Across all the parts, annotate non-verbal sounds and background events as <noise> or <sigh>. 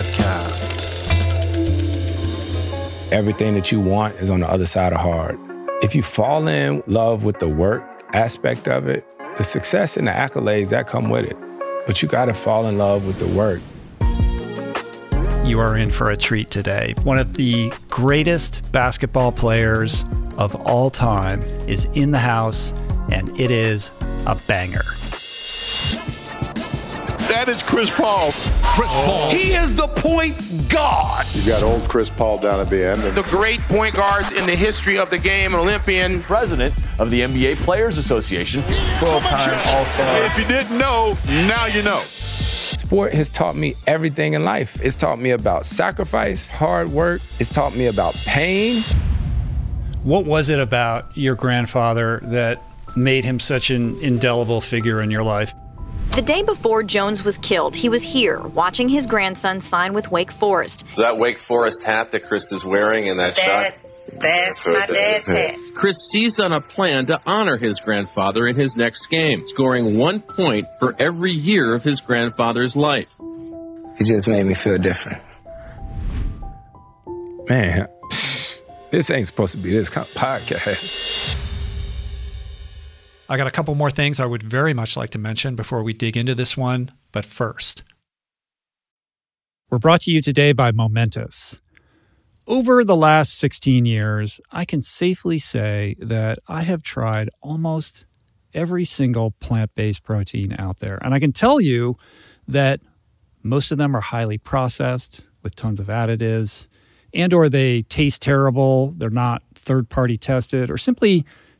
podcast. Everything that you want is on the other side of hard. If you fall in love with the work aspect of it, the success and the accolades that come with it. But you got to fall in love with the work. You are in for a treat today. One of the greatest basketball players of all time is in the house, and it is a banger. That is Chris Paul. Chris oh. Paul. He is the point guard. You got old Chris Paul down at the end. The great point guards in the history of the game, an Olympian. President of the NBA Players Association. Full-time All-Star. If you didn't know, now you know. Sport has taught me everything in life. It's taught me about sacrifice, hard work. It's taught me about pain. What was it about your grandfather that made him such an indelible figure in your life? The day before Jones was killed, he was here watching his grandson sign with Wake Forest. So that Wake Forest hat that Chris is wearing in that, that shot? That's my dad's hat. <laughs> Chris seized on a plan to honor his grandfather in his next game, scoring one point for every year of his grandfather's life. It just made me feel different. Man, <sighs> this ain't supposed to be this kind of podcast. I got a couple more things I would very much like to mention before we dig into this one, but first. We're brought to you today by Momentous. Over the last 16 years, I can safely say that I have tried almost every single plant based protein out there. And I can tell you that most of them are highly processed with tons of additives and or they taste terrible, they're not third party tested or simply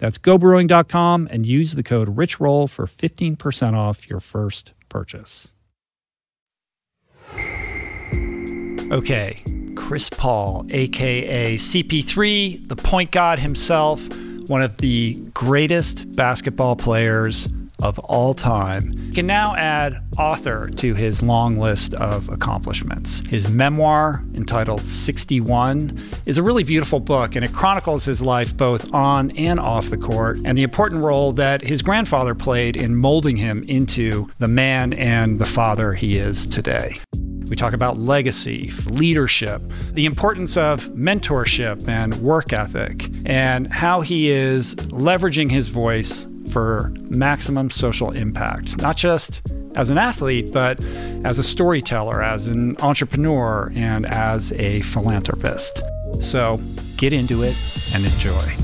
That's gobrewing.com and use the code RichRoll for 15% off your first purchase. Okay, Chris Paul, aka CP3, the point guard himself, one of the greatest basketball players of all time, can now add author to his long list of accomplishments. His memoir, entitled 61, is a really beautiful book and it chronicles his life both on and off the court and the important role that his grandfather played in molding him into the man and the father he is today. We talk about legacy, leadership, the importance of mentorship and work ethic, and how he is leveraging his voice for maximum social impact, not just as an athlete, but as a storyteller, as an entrepreneur, and as a philanthropist. So get into it and enjoy.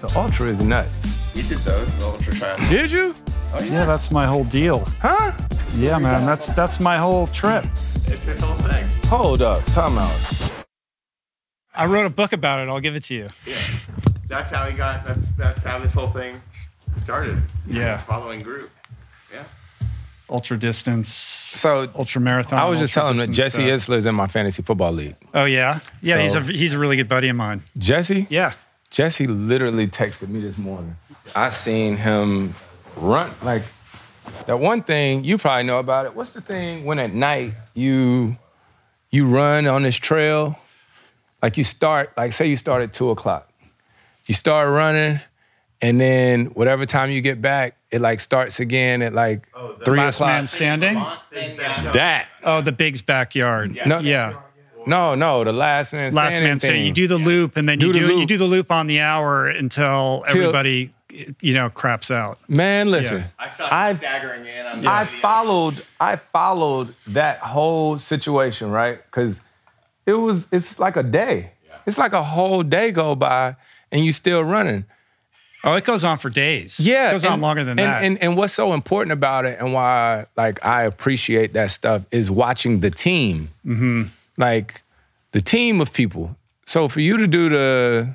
The Ultra is nuts. We did those, the Ultra Triathlon. Did you? Oh, Yeah, that's my whole deal. Huh? Yeah, man, that's that's my whole trip. It's his whole thing. Hold up. Time out. I wrote a book about it. I'll give it to you. That's how he got. That's that's how this whole thing started. Yeah. Following group. Yeah. Ultra distance, So ultra marathon. I was just telling him that Jesse stuff. Itzler's in my fantasy football league. Oh yeah, yeah. he's a he's a really good buddy of mine. Jesse? Yeah. Jesse literally texted me this morning. I seen him run like that one thing you probably know about it. What's the thing when at night you you run on this trail? Like you start, like say you start at two o'clock. You start running, and then whatever time you get back, it like starts again at like oh, three Last o'clock. man standing. that Oh, the Big's backyard. No. Yeah. no, no, the last man Last standing man standing. thing. You do the loop, and then Do you the do loop. you do the loop on the hour until Till- everybody, you know, craps out. Man, listen. Yeah. I saw him I- staggering in on the I followed I followed that whole situation, right? Cuz it was it's like a day. Yeah. It's like a whole day go by and you still running. Oh, it goes on for days. Yeah. it goes on longer than and, that. And and what's so important about it and why like I appreciate that stuff is watching the team. Mm-hmm. Like the team of people. So for you to do the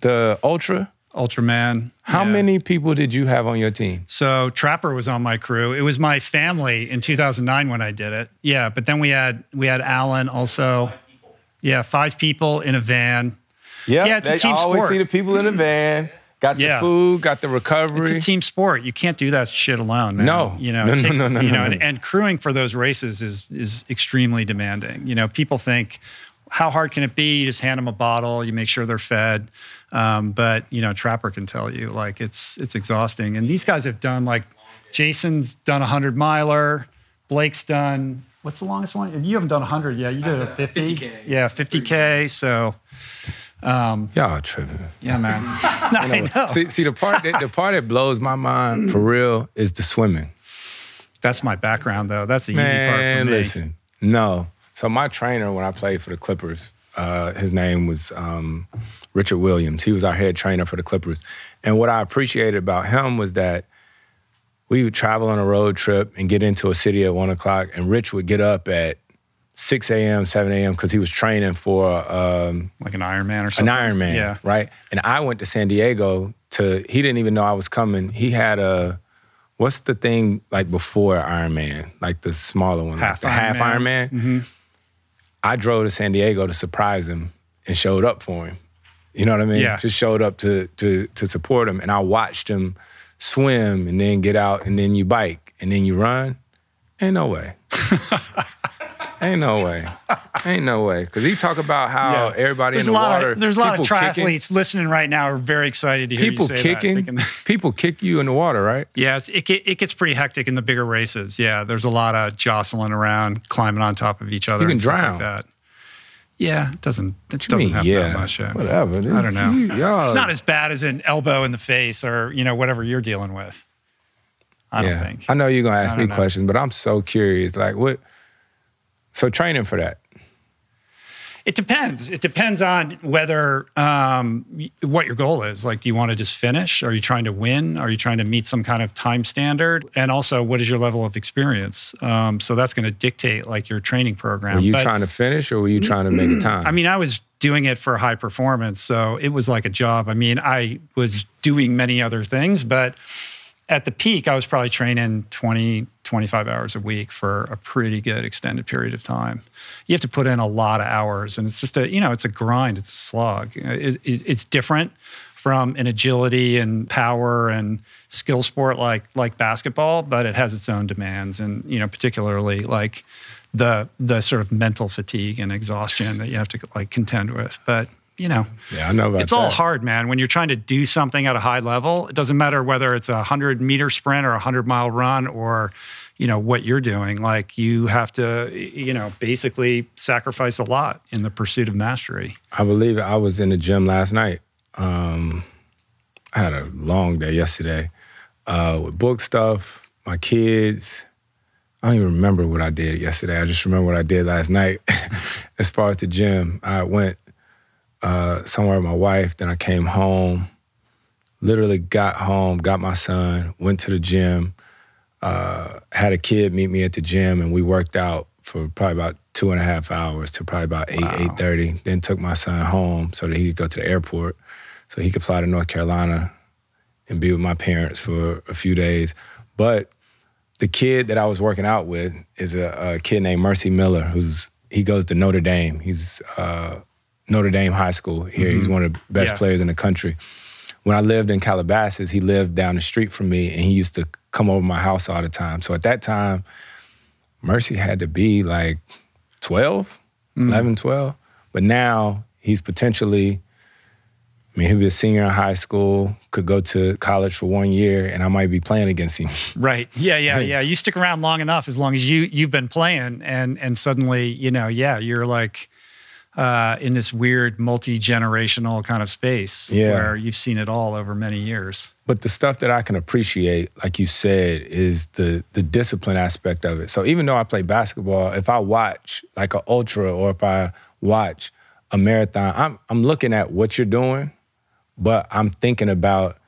the ultra, Ultraman. how yeah. many people did you have on your team? So Trapper was on my crew. It was my family in 2009 when I did it. Yeah, but then we had we had Alan also. Yeah, five people in a van. Yeah, Yeah, it's a they team always sport. see the people in the van, got the Yeah. food, got the recovery. It's a team sport. You can't do that shit alone. Man. No. you know, No, it takes, no, no, you no, know, no. And, and crewing for those races is is extremely demanding. You know, people think, how hard can it be? You just hand them a bottle, you make sure they're fed. Um, but you know, Trapper can tell you like it's it's exhausting. And these guys have done like Jason's done a hundred miler, Blake's done. What's the longest one? You haven't done 100 yet. You did a 50. 50K. Yeah, 50K. So, um, Y'all tripping. yeah, man. <laughs> <laughs> I know. See, see the part that the part that blows my mind for real is the swimming. That's my background, though. That's the easy part for me. listen, no. So my trainer when I played for the Clippers, uh, his name was um, Richard Williams. He was our head trainer for the Clippers, and what I appreciated about him was that we would travel on a road trip and get into a city at one o'clock, and Rich would get up at 6 a.m., 7 a.m. because he was training for um, like an Ironman or something. An Ironman, yeah. right? And I went to San Diego to. He didn't even know I was coming. He had a what's the thing like before Ironman, like the smaller one, half like the Ironman. half Ironman. Mm-hmm. I drove to San Diego to surprise him and showed up for him. You know what I mean? Yeah. Just showed up to to to support him, and I watched him swim and then get out and then you bike and then you run. Ain't no way. <laughs> Ain't no way. Ain't no way. Because he talk about how Yeah. everybody there's in the a lot water. Of, there's a lot of triathletes kicking- listening right now are very excited to hear people you say kicking. that. people kick you in the water, right? Yeah, it's, it it gets pretty hectic in the bigger races. Yeah, there's a lot of jostling around, climbing on top of each other. You can and stuff drown. Like that. Yeah, it doesn't. It doesn't mean, happen yeah? that much. Yeah. Whatever. I don't know. you- it's not as bad as an elbow in the face or you know whatever you're dealing with. I don't think. I know you're gonna ask me know. questions, but I'm so curious. Like, what? So train training for that. It depends. It depends on whether um, what your goal is. Like, do you want to just finish? Are you trying to win? Are you trying to meet some kind of time standard? And also, what is your level of experience? Um, so that's going to dictate like your training program. Were you But- trying to finish, or were you trying to make a time? I mean, I was doing it for high performance, so it was like a job. I mean, I was doing many other things, but at the peak, I was probably training 20, 25 hours a week for a pretty good extended period of time. You have to put in a lot of hours, and it's just a, you know, it's a grind, it's a slog. It, it, it's different from an agility and power and skill sport like like basketball, but it has its own demands, and you know, particularly like the the sort of mental fatigue and exhaustion that you have to like contend with. But you know, yeah, I know about it's all hard, man. When you're trying to do something at a high level, it doesn't matter whether it's a hundred meter sprint or a hundred mile run or, you know, what you're doing. Like you have to, you know, basically sacrifice a lot in the pursuit of mastery. I believe. I was in the gym last night. Um, I had a long day yesterday uh, with book stuff, my kids. I don't even remember what I did yesterday. I just remember what I did last night. <laughs> as far as the gym, I went uh, somewhere with my wife. Then I came home. Literally got home, got my son, went to the gym, uh, had a kid meet me at the gym, and we worked out for probably about two and a half hours to probably about eight eight thirty. Then took my son home so that he could go to the airport, so he could fly to North Carolina and be with my parents for a few days. But the kid that I was working out with is a, a kid named Mercy Miller, who's he goes to Notre Dame. He's uh, Notre Dame High School here. He's mm-hmm. one of the best Yeah. players in the country. When I lived in Calabasas, he lived down the street from me, and he used to come over my house all the time. So at that time, Mercy had to be like 12, mm-hmm. 11, 12. But now he's potentially, I mean, he'll be a senior in high school, could go to college for one year, and I might be playing against him. <laughs> Right. Yeah, yeah, yeah. You stick around long enough as long as you you've been playing and and suddenly, you know, yeah, you're like uh, in this weird multi-generational kind of space Yeah. where you've seen it all over many years. But the stuff that I can appreciate, like you said, is the the discipline aspect of it. So even though I play basketball, if I watch like an ultra or if I watch a marathon, I'm I'm looking at what you're doing, but I'm thinking about,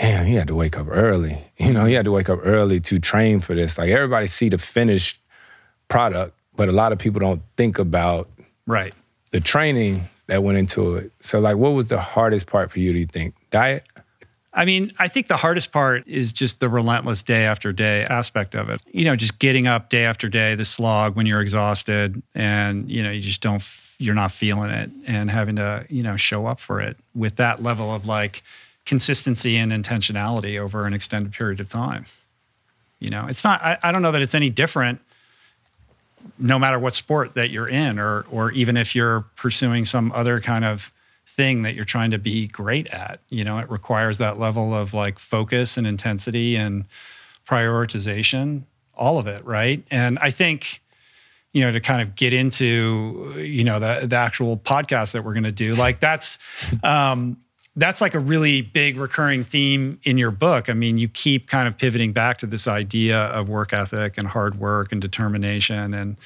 damn, he had to wake up early. <laughs> You know, he had to wake up early to train for this. Like everybody see the finished product, but a lot of people don't think about Right. The training that went into it. So like what was the hardest part for you, do you think? Diet? I mean, I think the hardest part is just the relentless day after day aspect of it. You know, just getting up day after day, the slog when you're exhausted and, you know, you just don't, you're not feeling it and having to, you know, show up for it with that level of like consistency and intentionality over an extended period of time. You know, it's not, I, I don't know that it's any different no matter what sport that you're in or, or even if you're pursuing some other kind of thing that you're trying to be great at. You know, it requires that level of like focus and intensity and prioritization, all of it, right? And I think, you know, to kind of get into, you know, the the actual podcast that we're going to do, like that's, <laughs> um, that's like a really big recurring theme in your book. I mean, you keep kind of pivoting back to this idea of work ethic and hard work and determination and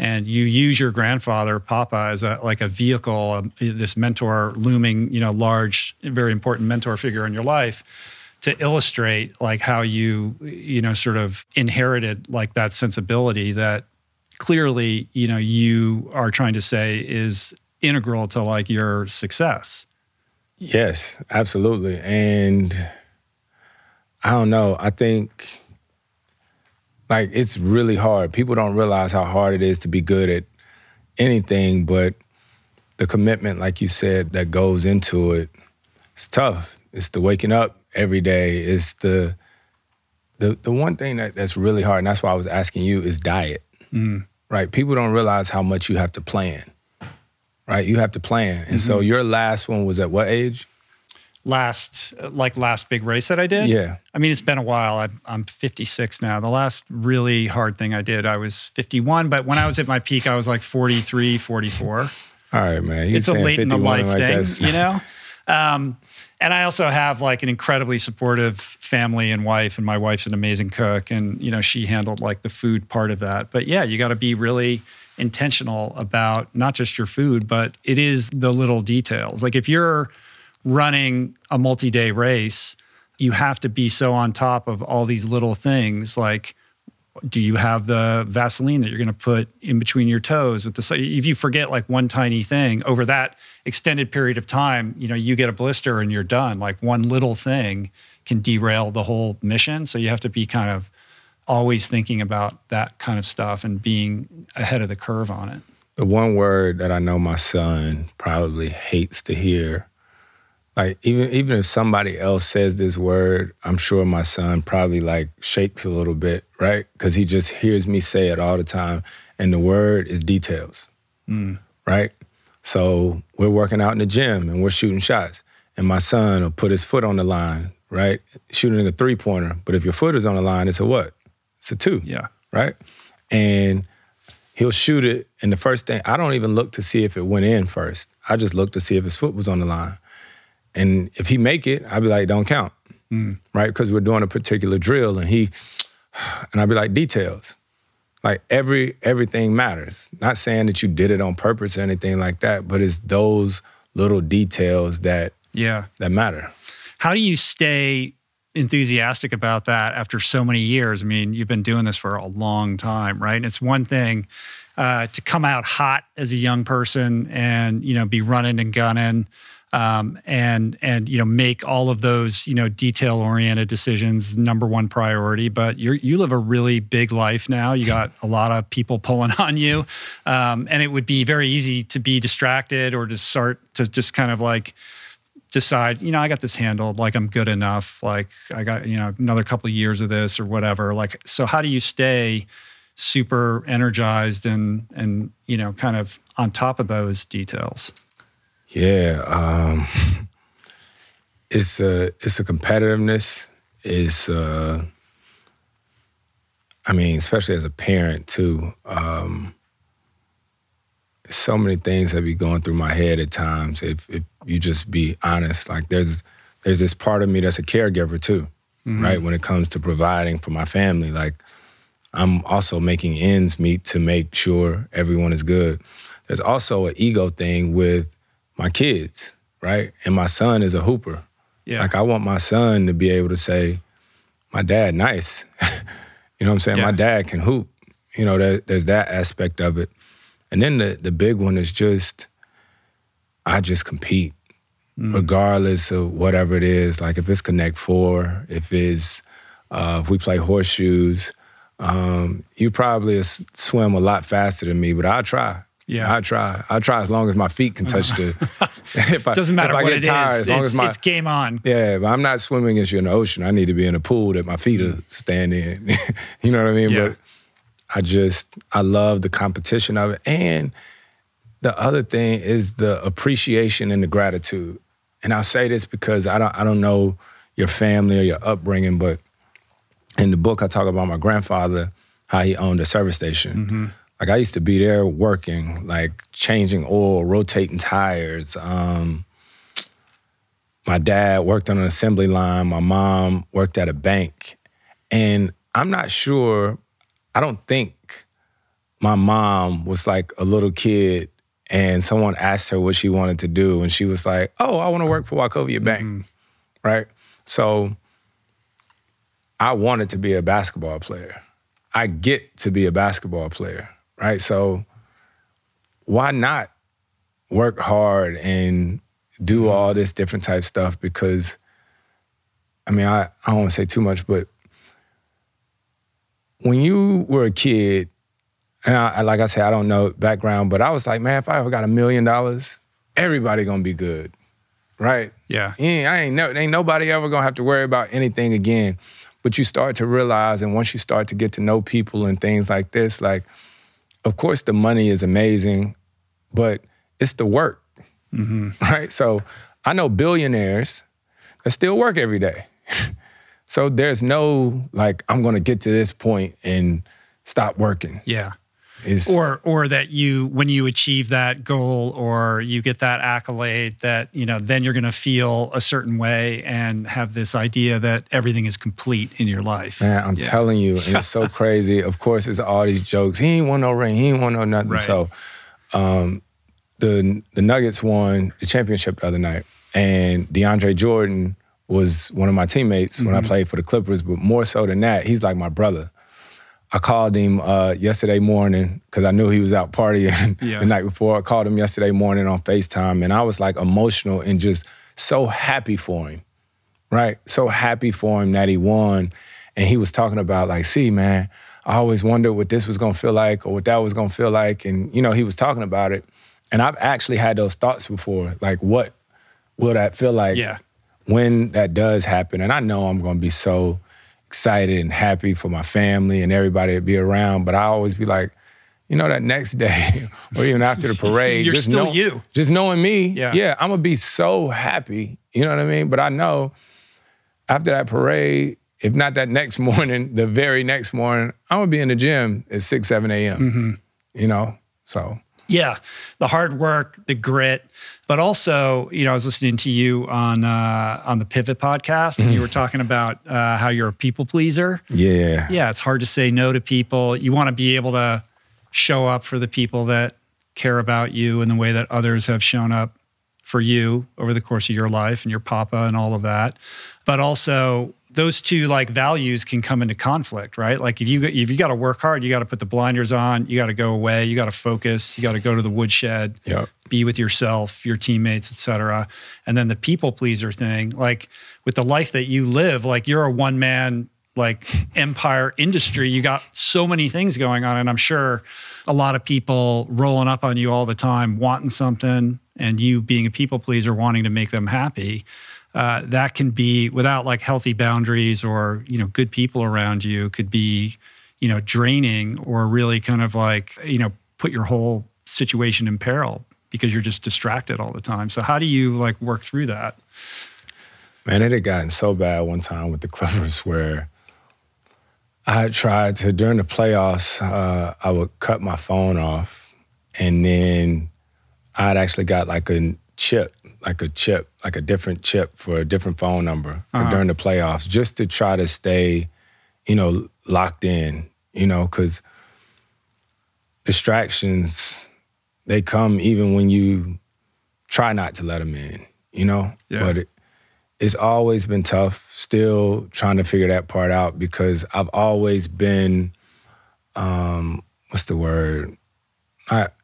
and you use your grandfather papa as a like a vehicle um, this mentor looming you know large very important mentor figure in your life to illustrate like how you you know sort of inherited like that sensibility that clearly you know you are trying to say is integral to like your success yes absolutely and i don't know i think like it's really hard. People don't realize how hard it is to be good at anything, but the commitment, like you said, that goes into it, it's tough. It's the waking up every day. It's the the the one thing that, that's really hard, and that's why I was asking you, is diet. Mm. Right? People don't realize how much you have to plan. Right? You have to plan. And mm-hmm. so your last one was at what age? last like last big race that I did. Yeah. I mean, it's been a while. I'm, I'm 56 now. The last really hard thing I did, I was 51, but when I was at my peak, I was like 43, 44. All right, man. You it's a late in the life like thing, you know? Um, and I also have like an incredibly supportive family and wife, and my wife's an amazing cook, and you know she handled like the food part of that. But yeah, you got to be really intentional about not just your food, but it is the little details. Like if you're running a multi day race, you have to be so on top of all these little things like do you have the Vaseline that you're going to put in between your toes with the if you forget like one tiny thing over that extended period of time, you know, you get a blister and you're done. Like one little thing can derail the whole mission, so you have to be kind of always thinking about that kind of stuff and being ahead of the curve on it. The one word that I know my son probably hates to hear like even even if somebody else says this word, I'm sure my son probably like shakes a little bit, right? Because he just hears me say it all the time, and the word is details, mm. right? So we're working out in the gym and we're shooting shots, and my son will put his foot on the line, right? Shooting a three pointer, but if your foot is on the line, it's a what? It's a two, yeah, right? And he'll shoot it, and the first thing I don't even look to see if it went in first. I just look to see if his foot was on the line. And if he make it, I'd be like, don't count, mm. right? Because we're doing a particular drill, and he, and I'd be like, details, like every everything matters. Not saying that you did it on purpose or anything like that, but it's those little details that yeah that matter. How do you stay enthusiastic about that after so many years? I mean, you've been doing this for a long time, right? And it's one thing. Uh, to come out hot as a young person and you know be running and gunning um, and and you know make all of those you know detail oriented decisions number one priority. But you you live a really big life now. You got a lot of people pulling <laughs> on you, um, and it would be very easy to be distracted or to start to just kind of like decide you know i got this handled like i'm good enough like i got you know another couple of years of this or whatever like so how do you stay super energized and and you know kind of on top of those details yeah, um, <laughs> it's a it's a competitiveness. It's uh, I mean, especially as a parent too. Um, so many things that be going through my head at times. If if you just be honest, like there's there's this part of me that's a caregiver too, mm-hmm. right? When it comes to providing for my family, like I'm also making ends meet to make sure everyone is good. There's also an ego thing with my kids, right? And my son is a hooper. Yeah. Like I want my son to be able to say, my dad nice. <laughs> you know what I'm saying? Yeah. My dad can hoop. You know, there, there's that aspect of it. And then the the big one is just I just compete. Mm. Regardless of whatever it is, like if it's Connect Four, if it's uh, if we play horseshoes, um, you probably swim a lot faster than me, but I'll try. Yeah, I try. I try as long as my feet can touch the. <laughs> <laughs> if I, Doesn't matter if I what get it tired, is. As long it's, as my, it's game on. Yeah, but I'm not swimming as you in the ocean. I need to be in a pool that my feet are standing <laughs> you know what I mean? Yeah. But I just I love the competition of it, and the other thing is the appreciation and the gratitude. And I'll say this because I don't I don't know your family or your upbringing, but in the book I talk about my grandfather, how he owned a service station. Mm-hmm like I used to be there working, like changing oil, rotating tires, um, my dad worked on an assembly line. My mom worked at a bank. And I'm not sure, I don't think my mom was like a little kid and someone asked her what she wanted to do. And she was like, oh, I want to work for Wachovia Bank. Mm-hmm. Right. So I wanted to be a basketball player. I get to be a basketball player. Right. So why not work hard and do mm-hmm. all this different type stuff because I mean I, I don't want to say too much, but when you were a kid, and I, like I said, I don't know background, but I was like, man, if I ever got a million dollars, everybody gonna be good, right? Yeah. yeah I ain't no, ain't nobody ever gonna have to worry about anything again. But you start to realize, and once you start to get to know people and things like this, like, of course, the money is amazing, but it's the work, mm-hmm. <laughs> right? So I know billionaires that still work every day. <laughs> so there's no like I'm going to get to this point and stop working. Yeah. Is, or or that you when you achieve that goal or you get that accolade that you know then you're going to feel a certain way and have this idea that everything is complete in your life. Man, I'm yeah. telling you, and <laughs> it's so crazy. Of course, it's all these jokes. He ain't want no ring. He ain't want no nothing. Right. So, um, the the Nuggets won the championship the other night, and DeAndre Jordan was one of my teammates mm-hmm. when I mm-hmm. played for the Clippers. But more so than that, he's like my brother. I called him uh, yesterday morning because I knew he was out partying <laughs> yeah. the night before. I called him yesterday morning on FaceTime, and I was like emotional and just so happy for him, right? So happy for him that he won. And he was talking about like, see, man, I always wondered what this was gonna feel like or what that was gonna feel like, and you know, he was talking about it. And I've actually had those thoughts before, like what will that feel like yeah. When that does happen? And I know I'm gonna be so excited and happy for my family and everybody to be around, but I always be like, you know, that next <laughs> day or even after the parade, you're just still know, you. Just knowing me, yeah. yeah, I'm gonna be so happy. You know what I mean? But I know after that parade, if not that next <laughs> morning, the very next morning, I'm gonna be in the gym at six, seven a.m. Mm-hmm. You know, so yeah, the hard work, the grit, but also, you know, I was listening to you on uh, on the Pivot podcast, and mm. you were talking about uh, how you're a people pleaser. Yeah, yeah, it's hard to say no to people. You want to be able to show up for the people that care about you in the way that others have shown up for you over the course of your life and your papa and all of that. But also, those two like values can come into conflict, right? Like if you if you got to work hard, you got to put the blinders on, you got to go away, you got to focus, you got to go to the woodshed, yep. be with yourself, your teammates, etc. And then the people pleaser thing, like with the life that you live, like you're a one man like empire industry. You got so many things going on, and I'm sure a lot of people rolling up on you all the time, wanting something, and you being a people pleaser, wanting to make them happy uh, that can be without like healthy boundaries or you know good people around you could be you know draining or really kind of like you know put your whole situation in peril because you're just distracted all the time. So how do you like work through that? Man it had gotten so bad one time with the clippers <laughs> where i tried to during the playoffs uh, i would cut my phone off and then i'd actually got like a chip like a chip, like a different chip for a different phone number uh-huh. during the playoffs, just to try to stay, you know, locked in. You know, because distractions they come even when you try not to let them in. You know, yeah. but it, it's always been tough. Still trying to figure that part out because I've always been, um, what's the word? Not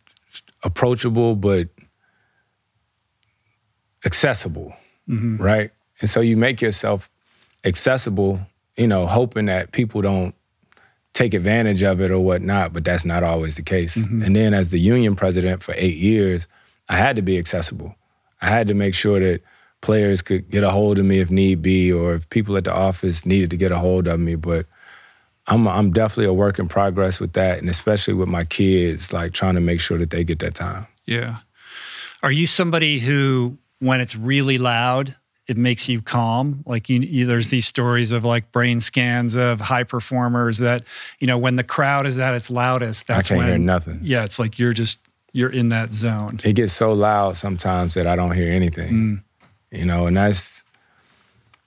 approachable, but accessible, mm-hmm. right? And so you make yourself accessible, you know, hoping that people don't take advantage of it or whatnot, but that's not always the case. Mm-hmm. And then as the union president for eight years, I had to be accessible. I had to make sure that players could get a hold of me if need be, or if people at the office needed to get a hold of me. But I'm I'm definitely a work in progress with that, and especially with my kids, like trying to make sure that they get that time. Yeah. Are you somebody who when it's really loud, it makes you calm. Like you, you, there's these stories of like brain scans of high performers that you know when the crowd is at its loudest. That's I can't when, hear nothing. Yeah, it's like you're just you're in that zone. It gets so loud sometimes that I don't hear anything. Mm. you know, and that's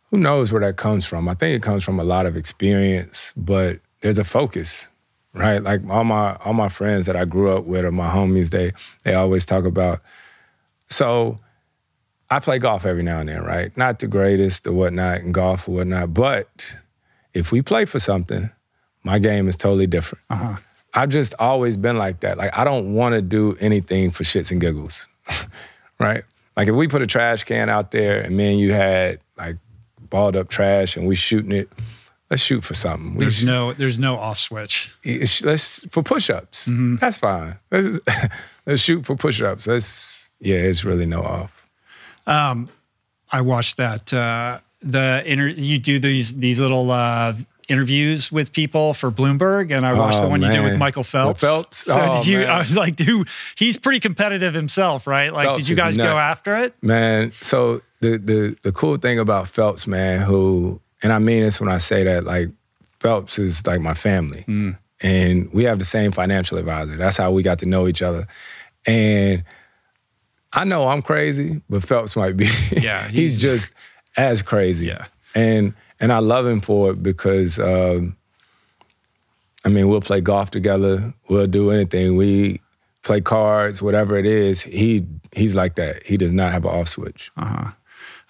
who knows where that comes from. I think it comes from a lot of experience, but there's a focus, right? Like all my all my friends that I grew up with or my homies, they they always talk about. So I play golf every now and then, right? Not the greatest or whatnot in golf or whatnot, but if we play for something, my game is totally different. Uh-huh. I've just always been like that. Like I don't want to do anything for shits and giggles, <laughs> right? Like if we put a trash can out there and me and you had like balled up trash and we shooting it, let's shoot for something. We There's shoot- no there's no off switch. it's- let's for push-ups. That's fine. Let's, <laughs> let's shoot for push-ups. Let's yeah, it's really no off. Um, I watched that uh, the inter- you do these these little uh, interviews with people for Bloomberg, and I watched Oh, the one you did with. Michael Phelps. Phelps? So Oh, did you? man. I was like, dude, he's pretty competitive himself, right? Like, Phelps did you guys go after it? Man, so the the the cool thing about Phelps, man, who and I mean this when I say that, like Phelps is like my family. And we have the same financial advisor. That's how we got to know each other. And I know I'm crazy, but Phelps might be. Yeah, <laughs> he's, he's- just as crazy. Yeah. And and I love him for it because um, I mean, we'll play golf together. We'll do anything. We play cards, whatever it is. He he's like that. He does not have an off switch. Uh huh.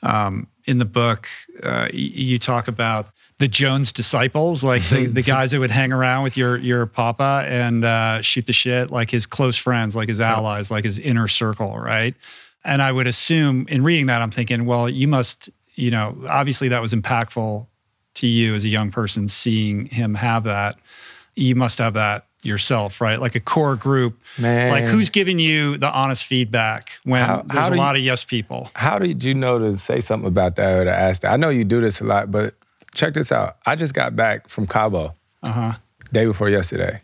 Um, in the book, uh, y- you talk about the Jones disciples, like the, the guys that would hang around with your your papa and uh, shoot the shit, like his close friends, like his allies, like his inner circle, right? And I would assume in reading that, I'm thinking, well, you must, you know, obviously that was impactful to you as a young person, seeing him have that. You must have that yourself, right? Like a core group. Man. Like who's giving you the honest feedback when How- there's how a do you- lot of yes people? How did you know to say something about that or to ask that? I know you do this a lot, but check this out. I just got back from Cabo Uh huh. day before yesterday,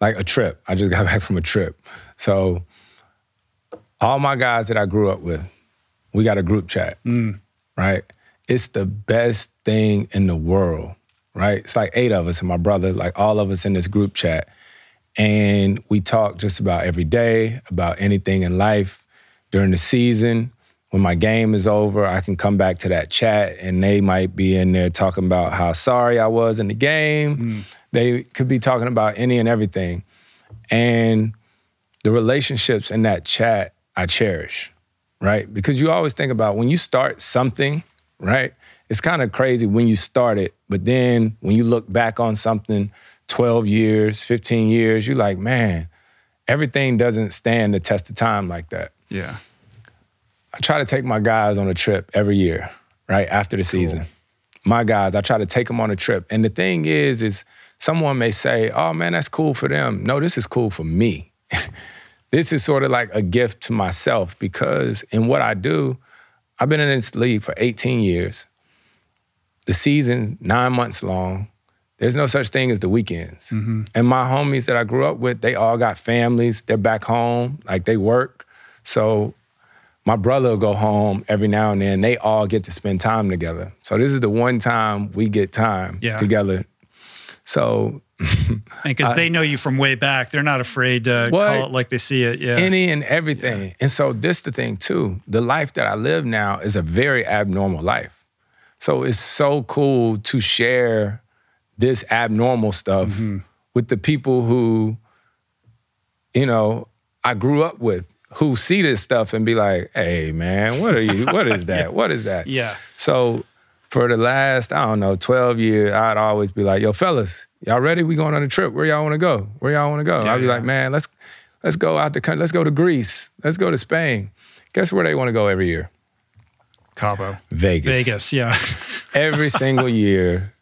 like a trip. I just <laughs> got back from a trip. So all my guys that I grew up with, we got a group chat, right? It's the best thing in the world, right? It's like eight of us and my brother, like all of us in this group chat. And we talk just about every day, about anything in life during the season. When my game is over, I can come back to that chat and they might be in there talking about how sorry I was in the game. Mm. They could be talking about any and everything. And the relationships in that chat, I cherish, right? Because you always think about when you start something, right? It's kind of crazy when you start it, but then when you look back on something 12 years, 15 years, you're like, man, everything doesn't stand the test of time like that. Yeah. I try to take my guys on a trip every year, right after the season. My guys, I try to take them on a trip. And the thing is, is someone may say, "Oh man, that's cool for them." No, this is cool for me. <laughs> this is sort of like a gift to myself because in what I do, I've been in this league for 18 years. The season nine months long. There's no such thing as the weekends. Mm-hmm. And my homies that I grew up with, they all got families. They're back home, like they work. So my brother will go home every now and then. They all get to spend time together. So this is the one time we get time Yeah. together. So Because they know you from way back. They're not afraid to What? call it like they see it. Yeah. any and everything. And so this the thing too. The life that I live now is a very abnormal life. So it's so cool to share this abnormal stuff Mm-hmm. with the people who, you know, I grew up with, who see this stuff and be like, hey man, what are you, what is <laughs> that? What is that? yeah. So for the last, I don't know, 12 years, I'd always be like, yo, fellas, y'all ready? We going on a trip. Where y'all want to go? Where y'all want to go? Yeah, I'd be yeah. like, man, let's let's go out the country. Let's go to Greece. Let's go to Spain. Guess where they want to go every year? Cabo. Vegas. Vegas. Yeah. Every <laughs> single year,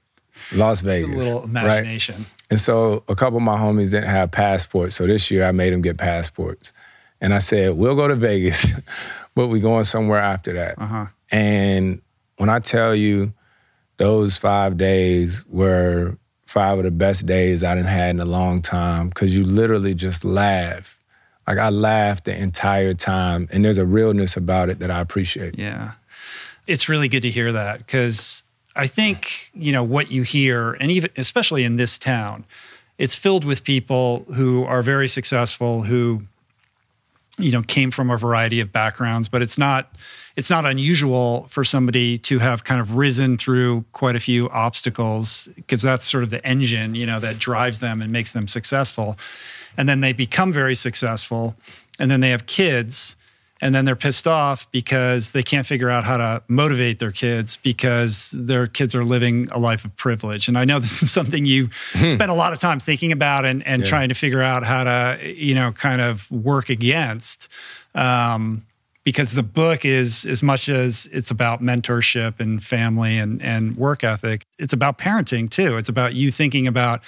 Las Vegas. a little right? imagination. And so a couple of my homies didn't have passports. So this year I made them get passports. And I said, we'll go to Vegas, <laughs> but we're going somewhere after that. Uh-huh. And when I tell you those five days were five of the best days I done had in a long time, because you literally just laugh. Like I laughed the entire time. And there's a realness about it that I appreciate. Yeah. It's really good to hear that because I think, you know, what you hear, and even especially in this town, it's filled with people who are very successful, who you know came from a variety of backgrounds but it's not it's not unusual for somebody to have kind of risen through quite a few obstacles because that's sort of the engine you know that drives them and makes them successful. And then they become very successful and then they have kids and then they're pissed off because they can't figure out how to motivate their kids because their kids are living a life of privilege. And I know <laughs> this is something you hmm. spend a lot of time thinking about and, and yeah. trying to figure out how to, you know, kind of work against. Um, because the book is as much as it's about mentorship and family and, and work ethic, it's about parenting too. It's about you thinking about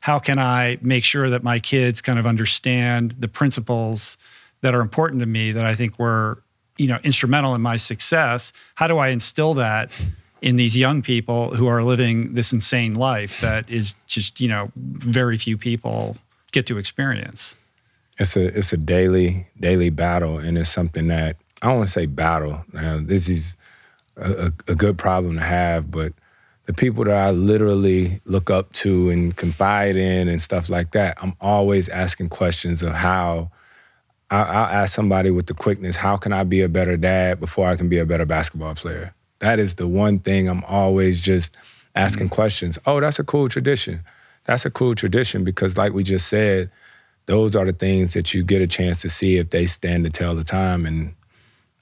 how can I make sure that my kids kind of understand the principles that are important to me that I think were, you know, instrumental in my success. How do I instill that in these young people who are living this insane life that is just, you know, very few people get to experience? It's a it's a daily daily battle, and it's something that I don't want to say battle. Now, this is a, a good problem to have, but the people that I literally look up to and confide in and stuff like that, I'm always asking questions of how I'll, ask somebody with the quickness, how can I be a better dad before I can be a better basketball player? That is the one thing I'm always just asking mm-hmm. questions. Oh, that's a cool tradition. That's a cool tradition because, like we just said, those are the things that you get a chance to see if they stand to tell the time. And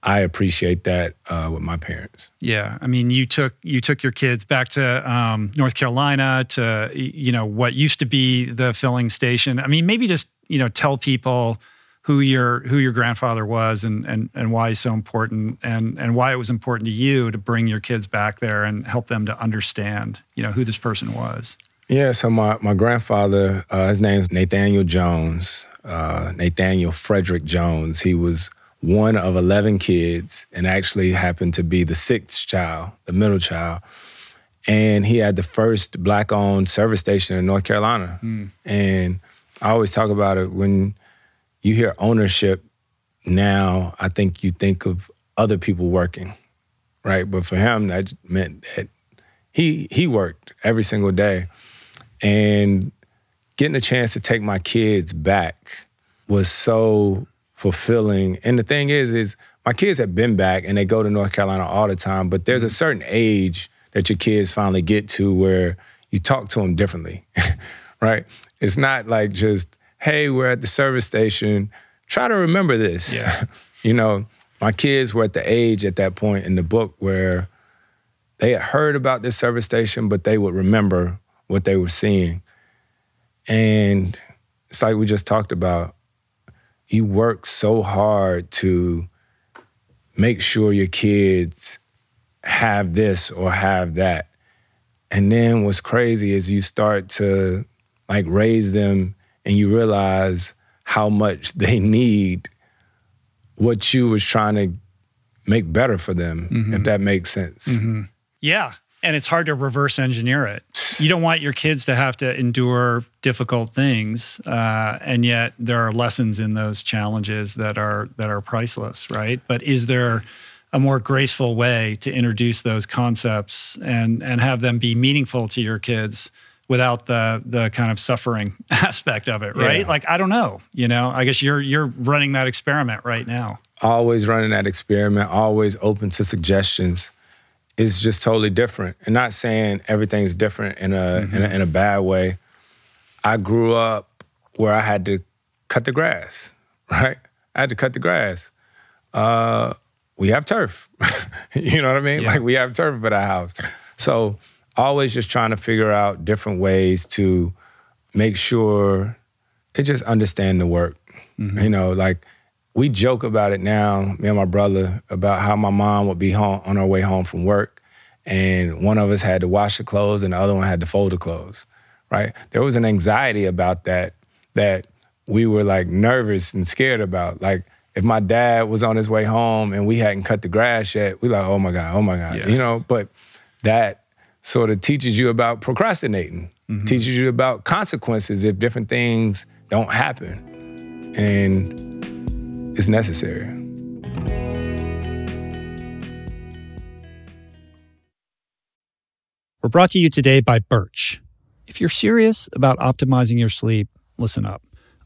I appreciate that uh, with my parents. Yeah, I mean, you took you took your kids back to um, North Carolina to you know what used to be the filling station. I mean, maybe just you know tell people who your who your grandfather was and and and why he's so important and and why it was important to you to bring your kids back there and help them to understand you know who this person was. Yeah, so my my grandfather, uh, his name's Nathaniel Jones, uh, Nathaniel Frederick Jones. He was one of eleven kids and actually happened to be the sixth child, the middle child. And he had the first black-owned service station in North Carolina. Mm. And I always talk about it when you hear ownership now, I think you think of other people working, right? But for him, that meant that he he worked every single day, and getting a chance to take my kids back was so fulfilling. And the thing is, is my kids have been back and they go to North Carolina all the time. But there's a mm-hmm. certain age that your kids finally get to where you talk to them differently, <laughs> right? It's not like just hey, we're at the service station. Try to remember this. Yeah. <laughs> you know, my kids were at the age at that point in the book where they had heard about this service station, but they would remember what they were seeing. And it's like we just talked about. You work so hard to make sure your kids have this or have that. And then what's crazy is you start to like raise them and you realize how much <laughs> they need what you was trying to make better for them, mm-hmm. if that makes sense. Mm-hmm. Yeah. And it's hard to reverse engineer it. You don't want your kids to have to endure difficult things, uh, and yet there are lessons in those challenges that are that are priceless, right? But is there a more graceful way to introduce those concepts and and have them be meaningful to your kids without the the kind of suffering <laughs> aspect of it, right? Yeah. Like I don't know, you know. I guess you're you're running that experiment right now. Always running that experiment, always open to suggestions. It's just totally different. And not saying everything's different in a, mm-hmm. in a in a bad way. I grew up where I had to cut the grass, <laughs> right? I had to cut the grass. Uh, we have turf. <laughs> you know what I mean? Yeah. Like we have turf at our house. So always just trying to figure out different ways to make sure they just understand the work. Mm-hmm. You know, like we joke about it now, me and my brother, about how my mom would be home on her way home from work, and one of us had to wash the clothes and the other one had to fold the clothes. Right? There was an anxiety about that that we were like nervous and scared about. Like if my dad was on his way home and we hadn't cut the grass yet, we like, oh my God, oh my God. Yeah. You know, but that sort of teaches you about procrastinating, mm-hmm. teaches you about consequences if different things don't happen. And it's necessary. We're brought to you today by Birch. If you're serious about optimizing your sleep, listen up.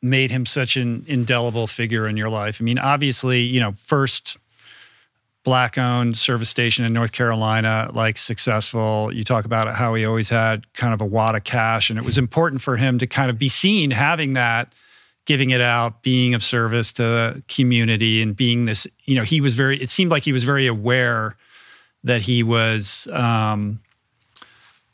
made him such an indelible figure in your life? I mean, obviously, you know, first black owned service station in North Carolina, like successful. You talk about how he always had kind of a wad of cash, and it was important for him to kind of be seen having that, giving it out, being of service to the community, and being this, you know, he was very, it seemed like he was very aware that he was um,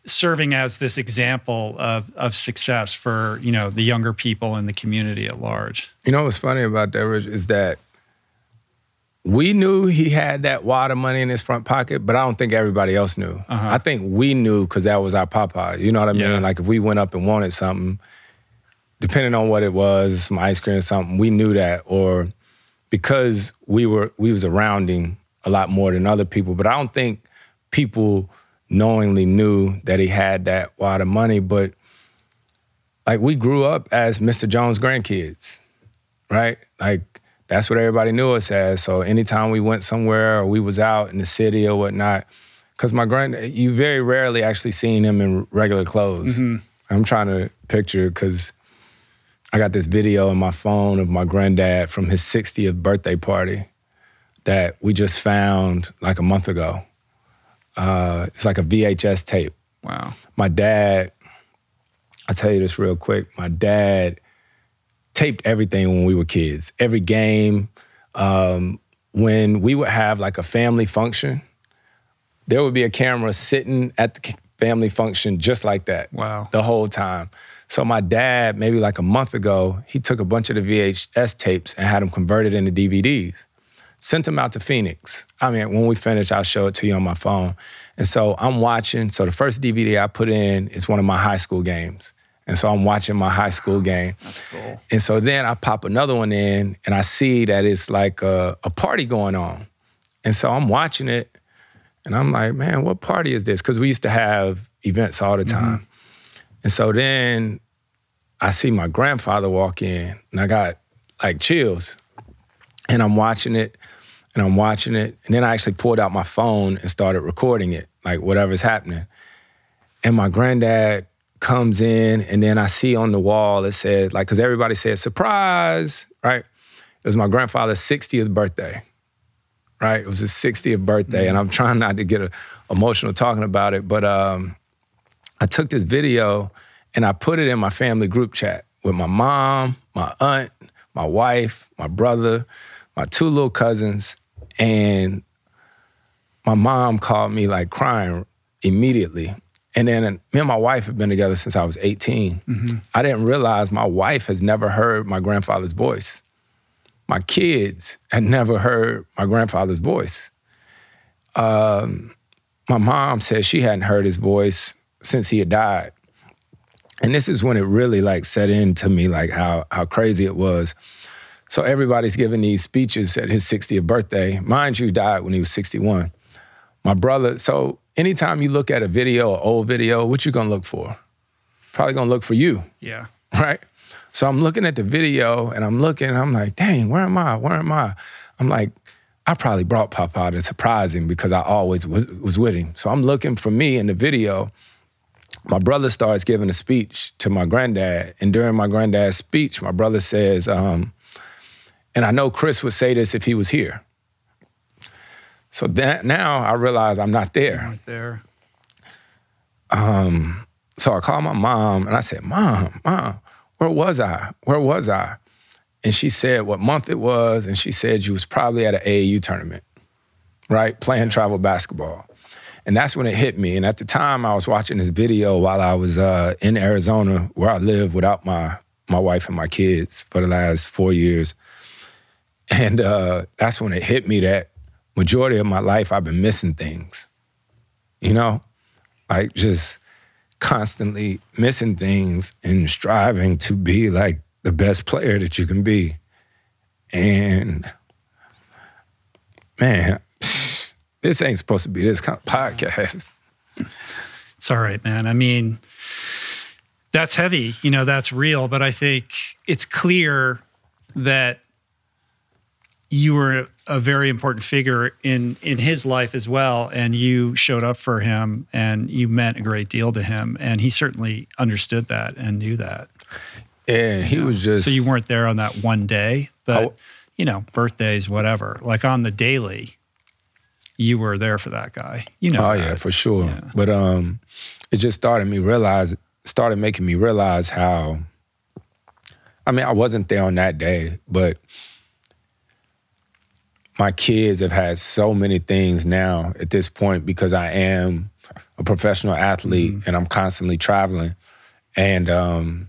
serving as this example of, of success for, you know, the younger people in the community at large. You know what's funny about that, Rich, is that we knew he had that wad of money in his front pocket, but I don't think everybody else knew. Uh-huh. I think we knew because that was our papa. You know what I mean? Yeah. Like if we went up and wanted something, depending on what it was, some ice cream or something, we knew that. Or because we were we was around him a lot more than other people. But I don't think people knowingly knew that he had that wad of money. But like we grew up as Mr. Jones grandkids, right? Like that's what everybody knew us as. So anytime we went somewhere or we was out in the city or whatnot, because my grand, you very rarely actually seen him in regular clothes. Mm-hmm. I'm trying to picture because I got this video on my phone of my granddad from his 60th birthday party that we just found like a month ago. Uh, it's like a VHS tape. Wow. My dad, I'll tell you this real quick. My dad taped everything when we were kids, every game. Um, when we would have like a family function, there would be a camera sitting at the family function just like that. Wow. The whole time. So my dad, maybe like a month ago, he took a bunch of the VHS tapes and had them converted into DVDs. Sent them out to Phoenix. I mean, when we finish, I'll show it to you on my phone. And so I'm watching. So the first DVD I put in is one of my high school games. And so I'm watching my high school game. That's cool. And so then I pop another one in and I see that it's like a, a party going on. And so I'm watching it and I'm like, man, what party is this? Because we used to have events all the time. Mm-hmm. And so then I see my grandfather walk in and I got like chills. And I'm watching it and I'm watching it. And then I actually pulled out my phone and started recording it, like whatever's happening. And my granddad comes in, and then I see on the wall it says, like, because everybody said surprise, right? It was my grandfather's 60th birthday, right? It was his 60th birthday, mm-hmm. and I'm trying not to get a, emotional talking about it, but um, I took this video and I put it in my family group chat with my mom, my aunt, my wife, my brother, my two little cousins, and my mom called me like crying immediately. And then me and my wife have been together since I was 18. Mm-hmm. I didn't realize my wife has never heard my grandfather's voice. My kids had never heard my grandfather's voice. Um, my mom said she hadn't heard his voice since he had died. And this is when it really like set into me like how how crazy it was. So everybody's giving these speeches at his 60th birthday. Mind you, died when he was 61. My brother, so anytime you look at a video, an old video, what you gonna look for? Probably gonna look for you. Yeah. <laughs> Right? So I'm looking at the video and I'm looking and I'm like, dang, where am I? Where am I? I'm like, I probably brought Papa to surprise him because I always was, was with him. So I'm looking for me in the video. My brother starts giving a speech to my granddad. And during my granddad's speech, my brother says, um, and I know Chris would say this if he was here. So that now I realize I'm not there. Not there. Um, so I called my mom and I said, Mom, Mom, where was I? Where was I? And she said what month it was, and she said you was probably at an AAU tournament, right? Playing travel basketball. And that's when it hit me. And at the time, I was watching this video while I was uh, in Arizona, where I live without my my wife and my kids for the last four years. And uh, that's when it hit me that majority of my life I've been missing things. You know, like just constantly missing things and striving to be like the best player that you can be. And man, <sighs> this ain't supposed to be this kind of podcast. It's all right, man. I mean, that's heavy, you know, that's real, but I think it's clear that you were a very important figure in in his life as well and you showed up for him and you meant a great deal to him and he certainly understood that and knew that and he know? was just so you weren't there on that one day but oh, you know birthdays whatever like on the daily you were there for that guy you know oh that. yeah for sure yeah. but um it just started me realize started making me realize how i mean i wasn't there on that day but my kids have had so many things now at this point because I am a professional athlete mm-hmm. and I'm constantly traveling. And um,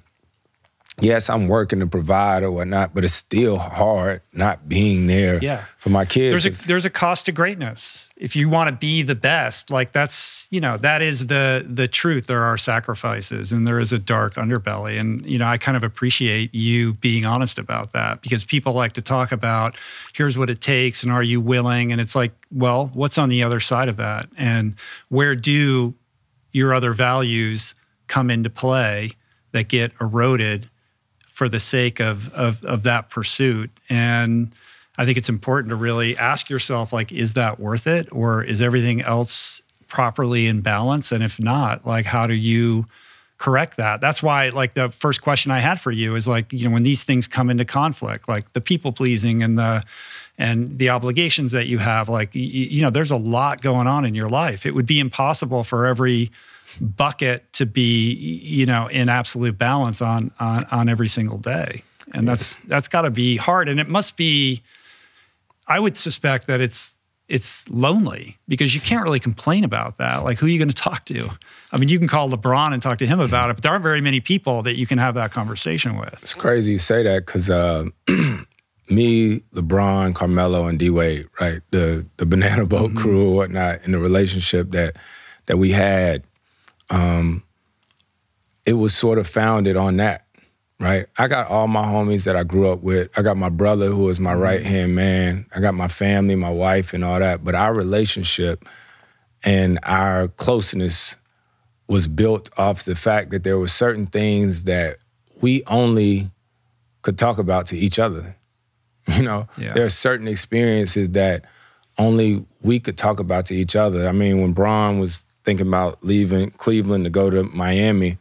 yes, I'm working to provide or whatnot, but it's still hard not being there yeah. for my kids. There's a there's a cost to greatness. If you want to be the best, like that's you know that is the the truth. There are sacrifices, and there is a dark underbelly. And you know, I kind of appreciate you being honest about that because people like to talk about here's what it takes, and are you willing? And it's like, well, what's on the other side of that, and where do your other values come into play? that get eroded for the sake of, of, of that pursuit. And I think it's important to really ask yourself, like, is that worth it? Or is everything else properly in balance? And if not, like, how do you correct that? That's why, like, the first question I had for you is like, you know, when these things come into conflict, like the people pleasing and the, and the obligations that you have, like, you, you know, there's a lot going on in your life. It would be impossible for every, bucket to be you know in absolute balance on on, on every single day. And that's that's got to be hard. And it must be i would suspect that it's it's lonely because you can't really complain about that. Like who are you going to talk to? I mean you can call lebron and talk to him about it but there aren't very many people that you can have that conversation with. It's crazy you say that because uh, <clears throat> me lebron carmelo and d-wade right? The the banana boat mm-hmm. crew or whatnot in the relationship that that we had um, it was sort of founded on that, right? I got all my homies that I grew up with. I got my brother who was my mm-hmm. right hand man. I got my family, my wife, and all that. But our relationship and our closeness was built off the fact that there were certain things that we only could talk about to each other. <laughs> You know, yeah. there are certain experiences that only we could talk about to each other. I mean, when Bron was thinking about leaving Cleveland to go to Miami,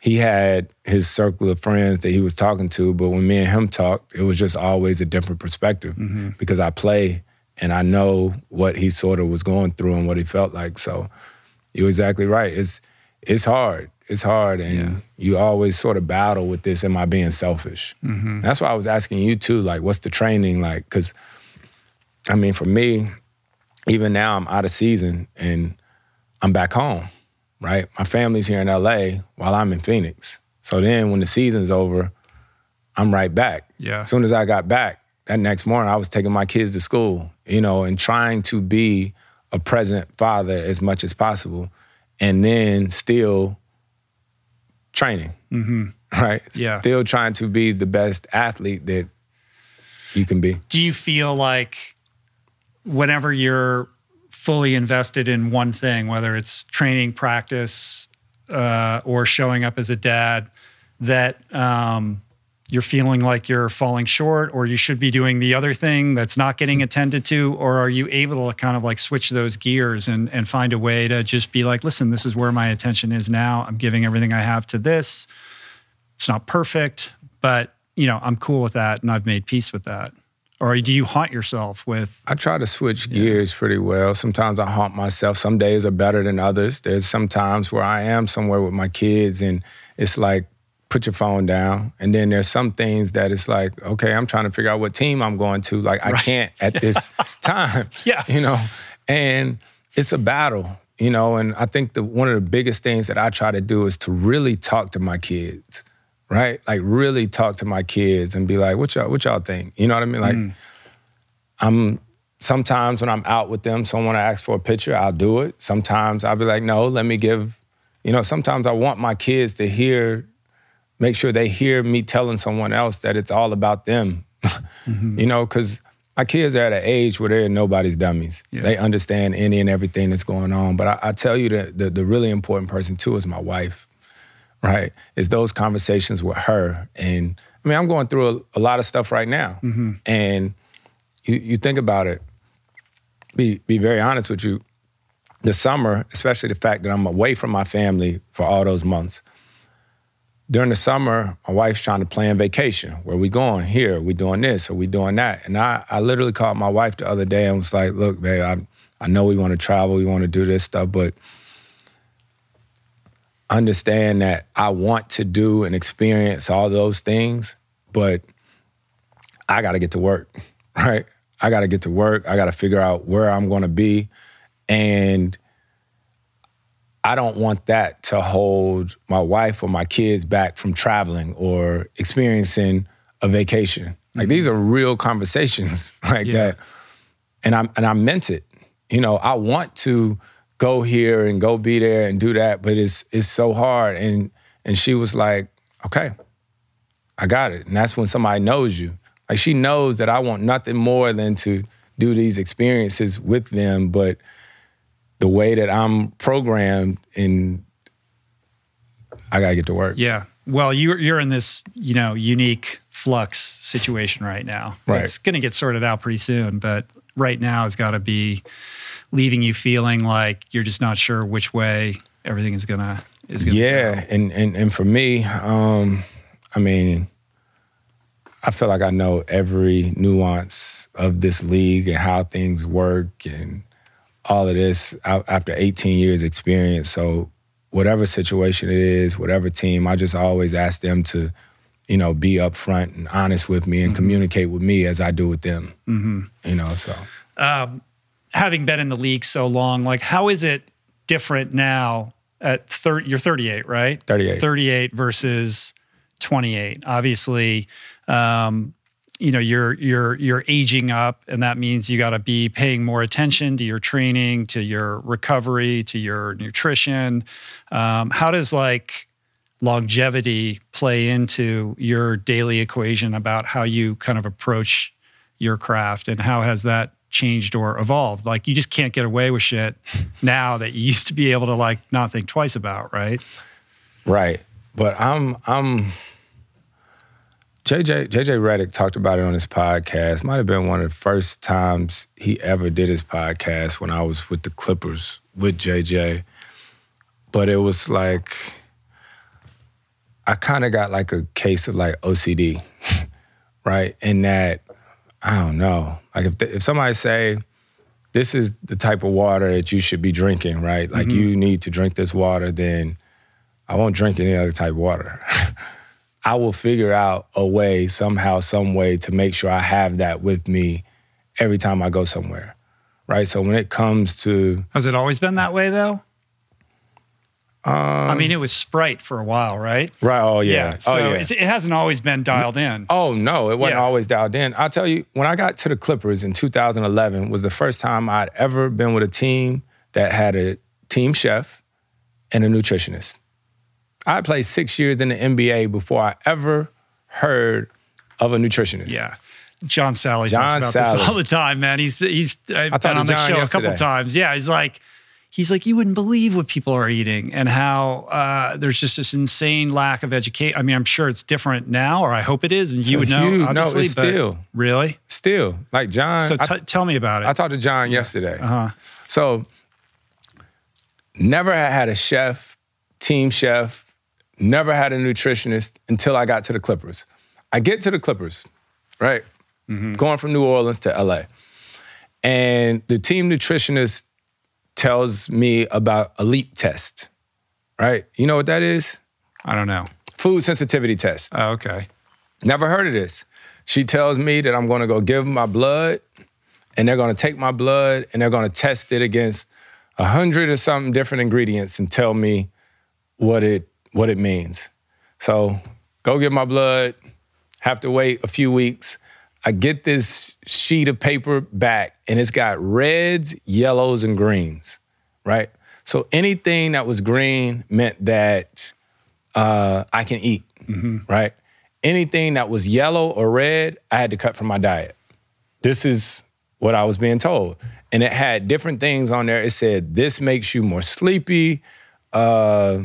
he had his circle of friends that he was talking to. But when me and him talked, it was just always a different perspective mm-hmm. because I play and I know what he sort of was going through and what he felt like. So you're exactly right. It's it's hard. It's hard, and yeah. you always sort of battle with this. Am I being selfish? Mm-hmm. That's why I was asking you too. Like, what's the training like? Because I mean, for me, even now I'm out of season and I'm back home, right? My family's here in LA while I'm in Phoenix. So then when the season's over, I'm right back. Yeah. As soon as I got back, that next morning I was taking my kids to school, you know, and trying to be a present father as much as possible. And then still training. Mm-hmm. Right? Yeah. Still trying to be the best athlete that you can be. Do you feel like whenever you're fully invested in one thing, whether it's training, practice, uh, or showing up as a dad, that um, you're feeling like you're falling short, or you should be doing the other thing that's not getting attended to, or are you able to kind of like switch those gears and and find a way to just be like, listen, this is where my attention is now. I'm giving everything I have to this. It's not perfect, but you know, I'm cool with that, and I've made peace with that or do you haunt yourself with i try to switch yeah. gears pretty well. Sometimes i haunt myself. Some days are better than others. There's some times where i am somewhere with my kids and it's like put your phone down. And then there's some things that it's like okay i'm trying to figure out what team i'm going to. Like i can't at <laughs> this time yeah. you know? And it's a battle you know? And i think the one of the biggest things that i try to do is to really talk to my kids right? Like really talk to my kids and be like, what y'all, what y'all think? You know what I mean? Like mm. I'm sometimes when I'm out with them, someone asks for a picture, I'll do it. Sometimes I'll be like, no, let me give, you know, sometimes I want my kids to hear, make sure they hear me telling someone else that it's all about them. <laughs> mm-hmm. You know, because my kids are at an age where they're nobody's dummies. Yeah. They understand any and everything that's going on. But I, I tell you that the, the really important person too is my wife right? Is those conversations with her. And I mean, I'm going through a, a lot of stuff right now. Mm-hmm. And you, you think about it, be, be very honest with you, the summer, especially the fact that I'm away from my family for all those months. During the summer, my wife's trying to plan vacation. Where we going? Here, we doing this, or we doing that. And I, I literally called my wife the other day and was like, look, babe, I, I know we want to travel, we want to do this stuff, but understand that I want to do and experience all those things, but I got to get to work, <laughs> right? I got to get to work. I got to figure out where I'm going to be. And I don't want that to hold my wife or my kids back from traveling or experiencing a vacation. Like mm-hmm. these are real conversations <laughs> like yeah. that. And I and I meant it. You know, I want to go here and go be there and do that, but it's it's so hard. And and she was like, okay, I got it. And that's when somebody knows you. Like she knows that I want nothing more than to do these experiences with them, but the way that I'm programmed and I gotta get to work. Yeah. Well, you're you're in this you know unique flux situation right now. Right. It's going to get sorted out pretty soon, but right now it's got to be leaving you feeling like you're just not sure which way everything is gonna is gonna yeah, go. and and and for me, um, I mean, I feel like I know every nuance of this league and how things work and all of this after 18 years experience. So whatever situation it is, whatever team, I just always ask them to, you know, be upfront and honest with me and communicate with me as I do with them. Mm-hmm. You know, so um, having been in the league so long, like how is it different now at 30, you're 38, right? 38. 38 versus 28. Obviously, um, you know, you're you're you're aging up and that means you got to be paying more attention to your training, to your recovery, to your nutrition. Um, how does like longevity play into your daily equation about how you kind of approach your craft and how has that changed or evolved like you just can't get away with shit <laughs> now that you used to be able to like not think twice about right Right. But I'm I'm JJ JJ Redick talked about it on his podcast. Might have been one of the first times he ever did his podcast when I was with the Clippers with JJ. But it was like I kind of got like a case of like OCD, <laughs> right? In that I don't know. Like if if somebody say this is the type of water that you should be drinking, right? Like Mhm. you need to drink this water, then I won't drink any other type of water. <laughs> I will figure out a way, somehow, some way to make sure I have that with me every time I go somewhere. Right. So when it comes to has it always been that way though um, i mean it was sprite for a while right Right. Oh yeah. so oh yeah. it's, it hasn't always been dialed in Oh no, it wasn't Yeah. always dialed in. I'll tell you, when I got to the Clippers in 2011 was the first time I'd ever been with a team that had a team chef and a nutritionist. I played six years in the NBA before I ever heard of a nutritionist. Yeah. John Salley John talks about Salley. this all the time, man. He's he's I've been on the John show a couple times. Yeah, he's like he's like you wouldn't believe what people are eating and how uh, there's just this insane lack of education. I mean, I'm sure it's different now, or I hope it is, and you So would know. huge. No, Obviously, it's but still. really. Still, like John. So I- t- tell me about it. I talked to John yesterday. Uh-huh. So, never had had a chef, team chef, never had a nutritionist until I got to the Clippers. I get to the Clippers, right? Going from New Orleans to LA. And the team nutritionist tells me about a leap test, right? You know what that is? I don't know. Food sensitivity test. Oh, okay. Never heard of this. She tells me that I'm going to go give my blood, and they're going to take my blood and they're going to test it against a hundred or something different ingredients and tell me what it what it means. So go get my blood. Have to wait a few weeks. I get this sheet of paper back, and it's got reds, yellows, and greens. Right. So anything that was green meant that uh, I can eat. Right. Anything that was yellow or red, I had to cut from my diet. This is what I was being told. And it had different things on there. It said, this makes you more sleepy. Uh,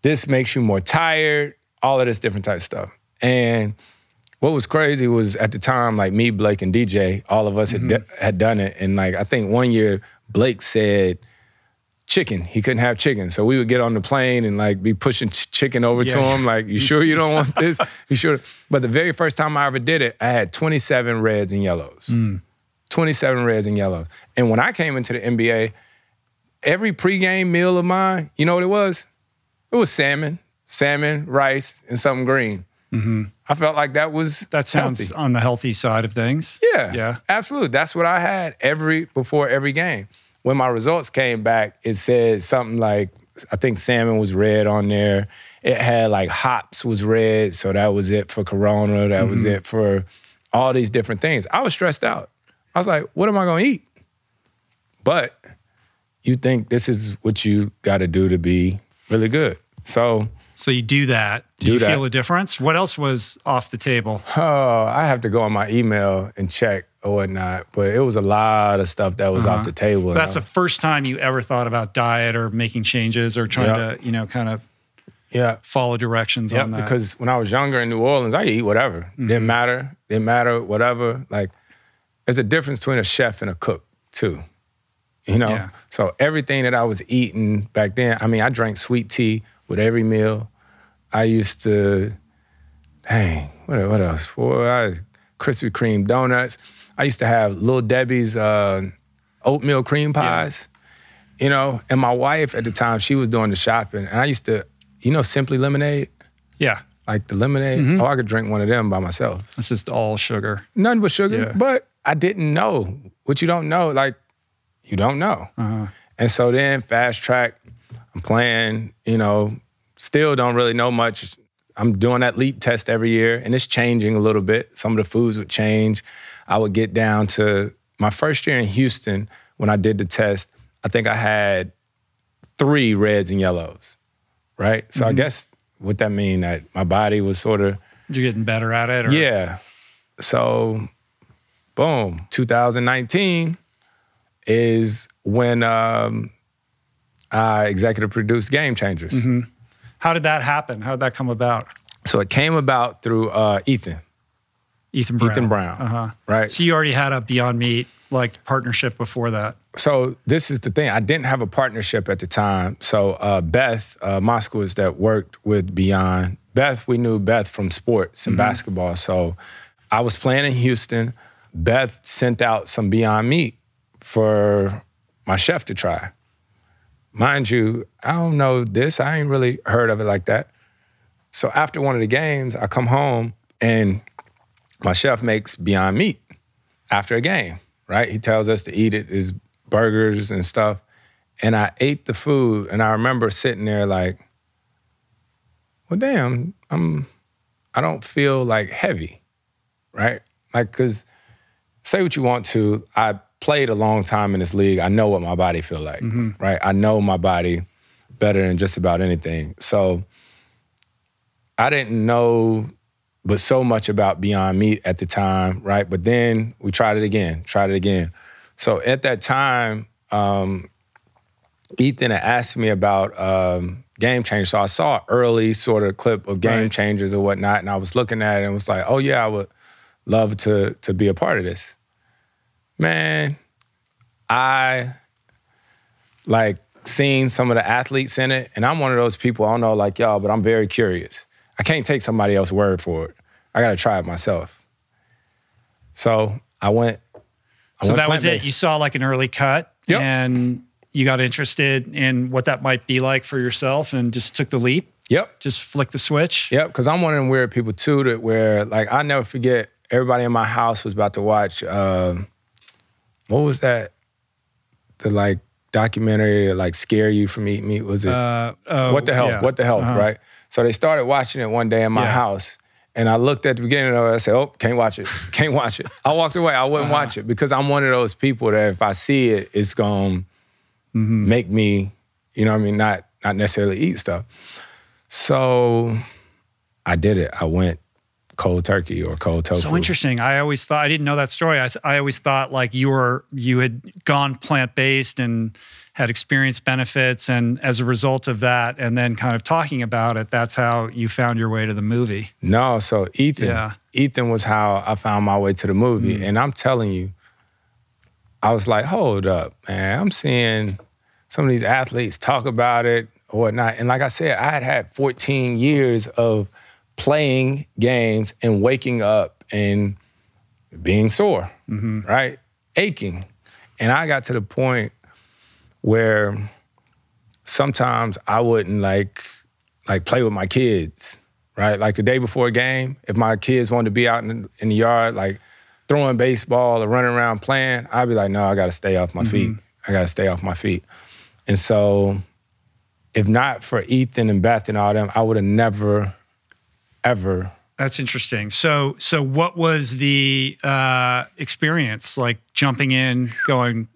this makes you more tired. All of this different type of stuff. And what was crazy was at the time, like me, Blake, and DJ, all of us had, mm-hmm. d- had done it. And like, I think one year, Blake said, chicken. He couldn't have chicken. So we would get on the plane and like be pushing ch- chicken over to him. Like, you sure you don't want <laughs> this? You sure? But the very first time I ever did it, I had 27 reds and yellows. Mm. 27 reds and yellows. And when I came into the NBA, every pregame meal of mine, you know what it was? It was salmon, salmon, rice, and something green. Mm-hmm. I felt like that was That sounds healthy. on the healthy side of things. Yeah. Yeah. Absolutely. That's what I had every before every game. When my results came back, it said something like I think salmon was red on there. It had like hops was red, so that was it for Corona. That was Mhm. it for all these different things. I was stressed out. I was like, what am I gonna eat? But you think this is what you gotta do to be really good. So So you do that. Do, Do you that. feel a difference? What else was off the table? Oh, I have to go on my email and check or whatnot. But it was a lot of stuff that was Uh-huh. off the table. That's the first time you ever thought about diet or making changes or trying Yeah. to, you know, kind of Yeah. follow directions Yeah, on that. because when I was younger in New Orleans, I eat whatever. Mm-hmm. Didn't matter. Didn't matter. Whatever. Like, there's a difference between a chef and a cook too. You know. Yeah. So everything that I was eating back then, I mean, I drank sweet tea with every meal. I used to, dang, what what else? Boy, I Krispy Kreme donuts. I used to have Little Debbie's uh, oatmeal cream pies. You know, and my wife at the time, she was doing the shopping, and I used to, you know, Simply Lemonade yeah, like the lemonade. Mm-hmm. Oh, I could drink one of them by myself. it's just all sugar. None but sugar. Yeah. But I didn't know what you don't know. Like you don't know. Uh-huh. And so then fast track, I'm playing. You know, still don't really know much. I'm doing that leap test every year, and it's changing a little bit. Some of the foods would change. I would get down to my first year in Houston when I did the test. I think I had three reds and yellows, right? So I guess what that mean that my body was sort of You're getting better at it. Or, yeah. So, boom, 2019 is when um, I executive produced Game Changers. How did that happen? How did that come about? So it came about through uh, Ethan, Ethan Brown. Ethan Brown, Uh-huh. right? So you already had a Beyond Meat like partnership before that. so this is the thing. I didn't have a partnership at the time. So uh, Beth uh, Moskowitz that worked with Beyond. Beth, we knew Beth from sports and basketball. So I was playing in Houston. Beth sent out some Beyond Meat for my chef to try. Mind you, I don't know this. I ain't really heard of it like that. So after one of the games, I come home and my chef makes Beyond Meat after a game, right? He tells us to eat it, his burgers and stuff. And I ate the food and I remember sitting there like, well, damn, I'm, I don't feel like heavy, right? Like, cause say what you want to, I played a long time in this league. I know what my body feel like, right? I know my body better than just about anything. So I didn't know but so much about Beyond Meat at the time, right? But then we tried it again, tried it again. So at that time, um, Ethan had asked me about um, Game Changers. So I saw an early sort of clip of Game Right. Changers or whatnot, and I was looking at it and was like, oh yeah, I would love to to be a part of this. Man, I like seen some of the athletes in it, and I'm one of those people. I don't know like y'all, but I'm very curious. I can't take somebody else's word for it. I got to try it myself. So I went. I So went that was it. You saw like an early cut Yep. and you got interested in what that might be like for yourself and just took the leap, Yep. just flicked the switch. Yep, because I'm one of them weird people too that where like I never forget everybody in my house was about to watch um what was that? The like documentary that like scare you from eating meat. Was it Uh, oh, What the Health? yeah. What the Health, Uh-huh. right? So they started watching it one day in my Yeah. house. And I looked at the beginning of it, I said, Oh, can't watch it. <laughs> Can't watch it. I walked away. I wouldn't Uh-huh. watch it because I'm one of those people that if I see it, it's gonna Mm-hmm. make me, you know what I mean, not not necessarily eat stuff. So I did it. I went cold turkey or cold tofu. So interesting. I always thought I didn't know that story. I, th- I always thought like you were you had gone plant based and had experienced benefits, and as a result of that, and then kind of talking about it, that's how you found your way to the movie. No, so Ethan, Yeah. Ethan was how I found my way to the movie. Mm. And I'm telling you, I was like, hold up, man. I'm seeing some of these athletes talk about it or whatnot. And like I said, I had had 14 years of playing games and waking up and being sore, mm-hmm. right? Aching. And I got to the point where sometimes I wouldn't like like play with my kids, right? Like the day before a game, if my kids wanted to be out in, in the yard, like throwing baseball or running around playing, I'd be like, no, I got to stay off my feet. Mm-hmm. I got to stay off my feet. And so, if not for Ethan and Beth and all them, I would have never, ever. That's interesting. So so what was the uh, experience like jumping in, going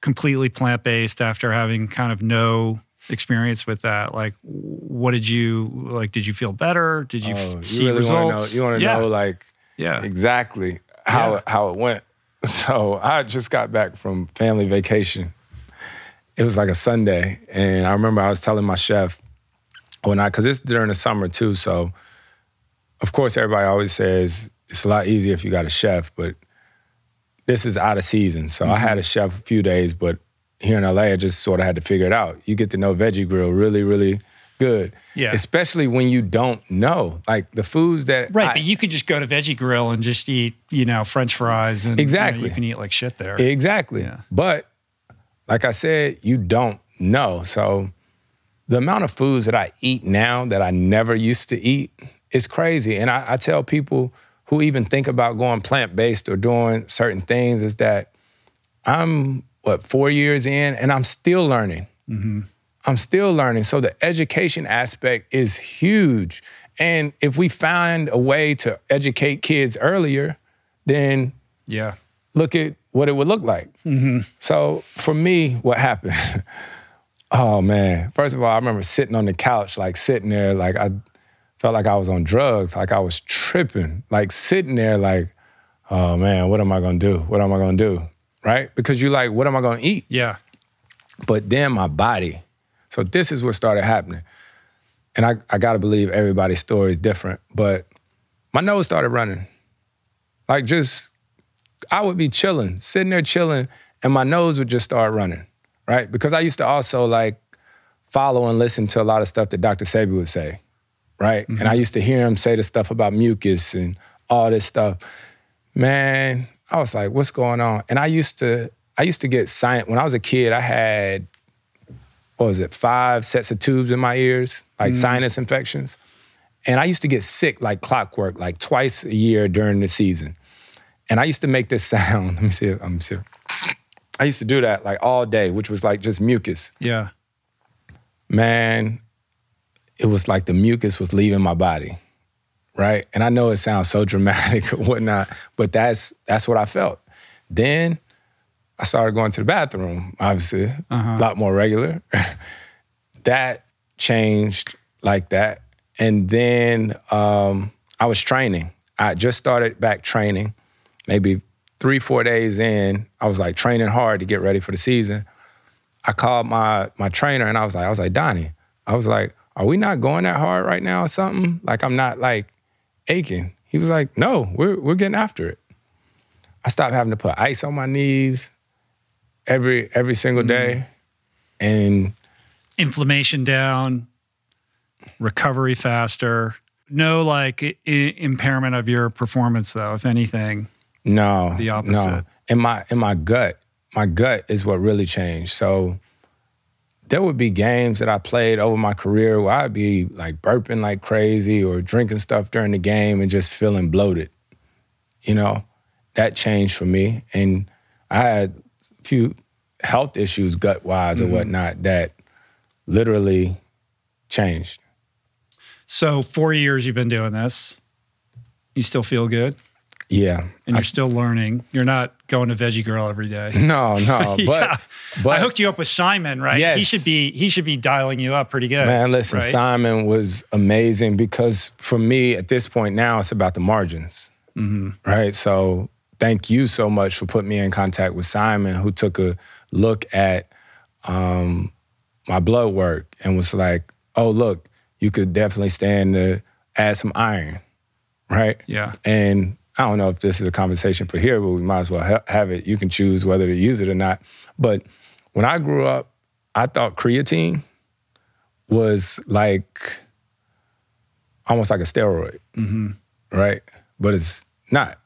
completely plant based after having kind of no experience with that? Like, what did you like? Did you feel better? Did you Oh, see really wanna results? Know, you want to yeah. know, like, yeah. exactly how Yeah. it, how it went. <laughs> So I just got back from family vacation. It was like a Sunday, and I remember I was telling my chef, when I, because it's during the summer too. So, of course, everybody always says it's a lot easier if you got a chef, but this is out of season. So I mm-hmm. had a chef a few days, but here in LA, I just sort of had to figure it out. You get to know Veggie Grill really, really good. Yeah. Especially when you don't know. Like the foods that Right, I- but you could just go to Veggie Grill and just eat, you know, French fries, and you know, Exactly. you, can eat like shit there. Exactly. But like I said, you don't know. So the amount of foods that I eat now that I never used to eat is crazy. And I, I tell people who even think about going plant based or doing certain things is that I'm what four years in and I'm still learning. Mm-hmm. I'm still learning. So the education aspect is huge. And if we find a way to educate kids earlier, then yeah, look at what it would look like. Mm-hmm. So for me, what happened? <laughs> oh man! First of all, I remember sitting on the couch, like sitting there, like I felt like I was on drugs, like I was tripping, like sitting there, like, oh man, what am I gonna do? What am I gonna do? Right? Because you're like, what am I gonna eat? Yeah. But then my body. So this is what started happening. And I, I gotta believe everybody's story is different, but my nose started running. Like just, I would be chilling, sitting there chilling, and my nose would just start running, right? Because I used to also like follow and listen to a lot of stuff that Dr. Sebi would say, right? And I mm-hmm. used to hear him say the stuff about mucus and all this stuff. Man, I was like, what's going on? And I used to, I used to get sinus when I was a kid, I had what was it, five sets of tubes in my ears, like mm-hmm. sinus infections. And I used to get sick like clockwork, like twice a year during the season. And I used to make this <laughs> sound. Let me see if I'm see. I used to do that like all day, which was like just mucus. Yeah. Man, it was like the mucus was leaving my body. Right. And I know it sounds so <laughs> dramatic or whatnot, but that's that's what I felt. Then I started going to the bathroom, obviously, a lot more regular. <laughs> that changed like that. And then um, I was training. I just started back training. Maybe three, four days in, I was like training hard to get ready for the season. I called my my trainer and I was like, I was like, Donnie, I was like, are we not going that hard right now or something? Like I'm not like aching. He was like, no, we're we're getting after it. I stopped having to put ice on my knees every every single day. Mm-hmm. And Inflammation down, recovery faster. No like I- impairment of your performance though, if anything. No, The opposite. No. In my in my gut, my gut is what really changed. So there would be games that I played over my career where I'd be like burping like crazy or drinking stuff during the game and just feeling bloated. You know, that changed for me, and I had a few health issues gut wise or mm-hmm. whatnot that literally changed. So four years you've been doing this. You still feel good? Yeah, And you're still learning. You're not going to Veggie Girl every day. <laughs> no, no, <laughs> but Yeah. but I hooked you up with Simon, right? He should be he should be dialing you up pretty good. Man, listen, right? Simon was amazing because for me at this point now, it's about the margins. Right. So thank you so much for putting me in contact with Simon, who took a look at um, my blood work and was like, oh, look, you could definitely stand to add some iron. Right. Yeah. And I don't know if this is a conversation for here, but we might as well ha- have it. You can choose whether to use it or not. But when I grew up, I thought creatine was like almost like a steroid, right? But it's not,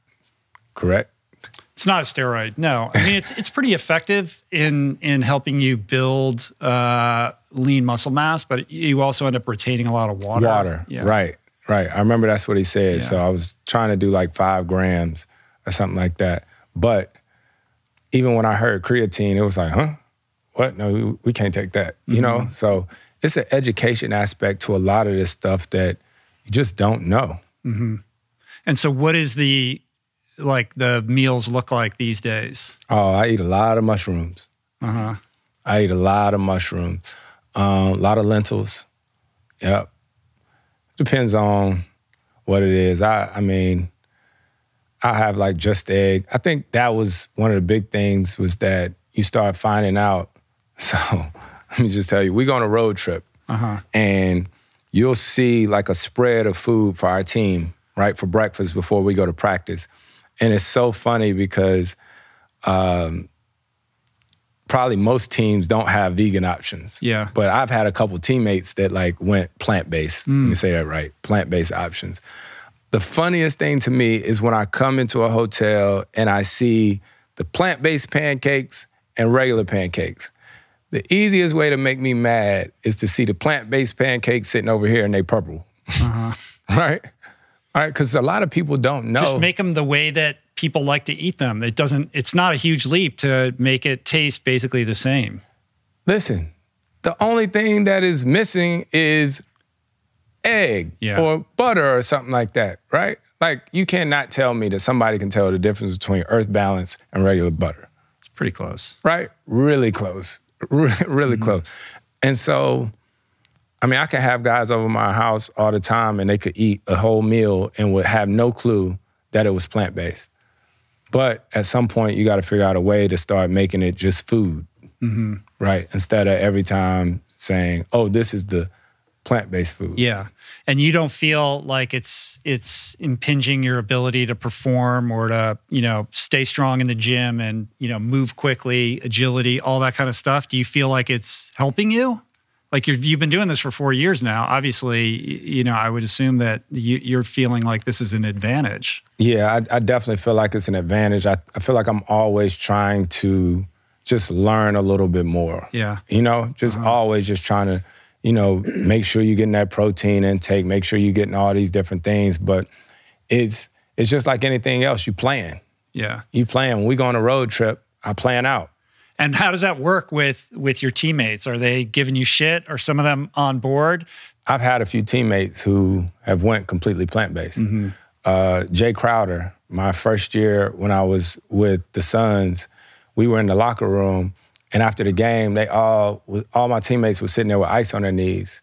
correct? It's not a steroid. No, I mean it's it's pretty effective in in helping you build uh, lean muscle mass, but you also end up retaining a lot of water. Water, Yeah. right, right. I remember that's what he said. Yeah. So I was trying to do like five grams or something like that. But even when I heard creatine, it was like, huh? What? No, we, we can't take that. You know? Mm-hmm. So it's an education aspect to a lot of this stuff that you just don't know. And so, what is the like the meals look like these days? Oh, I eat a lot of mushrooms. Uh huh. I eat a lot of mushrooms, um, a lot of lentils. Yep. Depends on what it is. I, I mean, I have like just egg. I think that was one of the big things was that you start finding out. <laughs> So let me just tell you, we go on a road trip, Uh huh. and you'll see like a spread of food for our team, right, for breakfast before we go to practice. And it's so funny because um, probably most teams don't have vegan options. Yeah. But I've had a couple teammates that like went plant based. Mm. Let me say that right plant based options. The funniest thing to me is when I come into a hotel and I see the plant based pancakes and regular pancakes. The easiest way to make me mad is to see the plant based pancakes sitting over here and they purple. Uh-huh. <laughs> right? All right, because a lot of people don't know. Just make them the way that people like to eat them. It doesn't. It's not a huge leap to make it taste basically the same. Listen, the only thing that is missing is egg Yeah. or butter or something like that, right? Like you cannot tell me that somebody can tell the difference between Earth Balance and regular butter, It's pretty close. right? Really close, really, <laughs> really Mm-hmm. close. And so, I mean, I can have guys over my house all the time, and they could eat a whole meal and would have no clue that it was plant based. But at some point, you got to figure out a way to start making it just food, Mm-hmm. right? Instead of every time saying, "Oh, this is the plant-based food." Yeah, and you don't feel like it's it's impinging your ability to perform or to you know stay strong in the gym and you know move quickly, agility, all that kind of stuff. Do you feel like it's helping you? Like you've you've been doing this for four years now. Obviously, you know I would assume that you, you're feeling like this is an advantage. Yeah, I, I definitely feel like it's an advantage. I, I feel like I'm always trying to just learn a little bit more. Yeah. You know, just uh-huh. always just trying to, you know, <clears throat> make sure you're getting that protein intake, make sure you're getting all these different things. But it's it's just like anything else. You plan. Yeah. You plan. When we go on a road trip, I plan out. And how does that work with with your teammates? Are they giving you shit? Are some of them on board? I've had a few teammates who have went completely plant based. Uh, Jae Crowder, my first year when I was with the Suns, we were in the locker room, and after the game, they all all my teammates were sitting there with ice on their knees,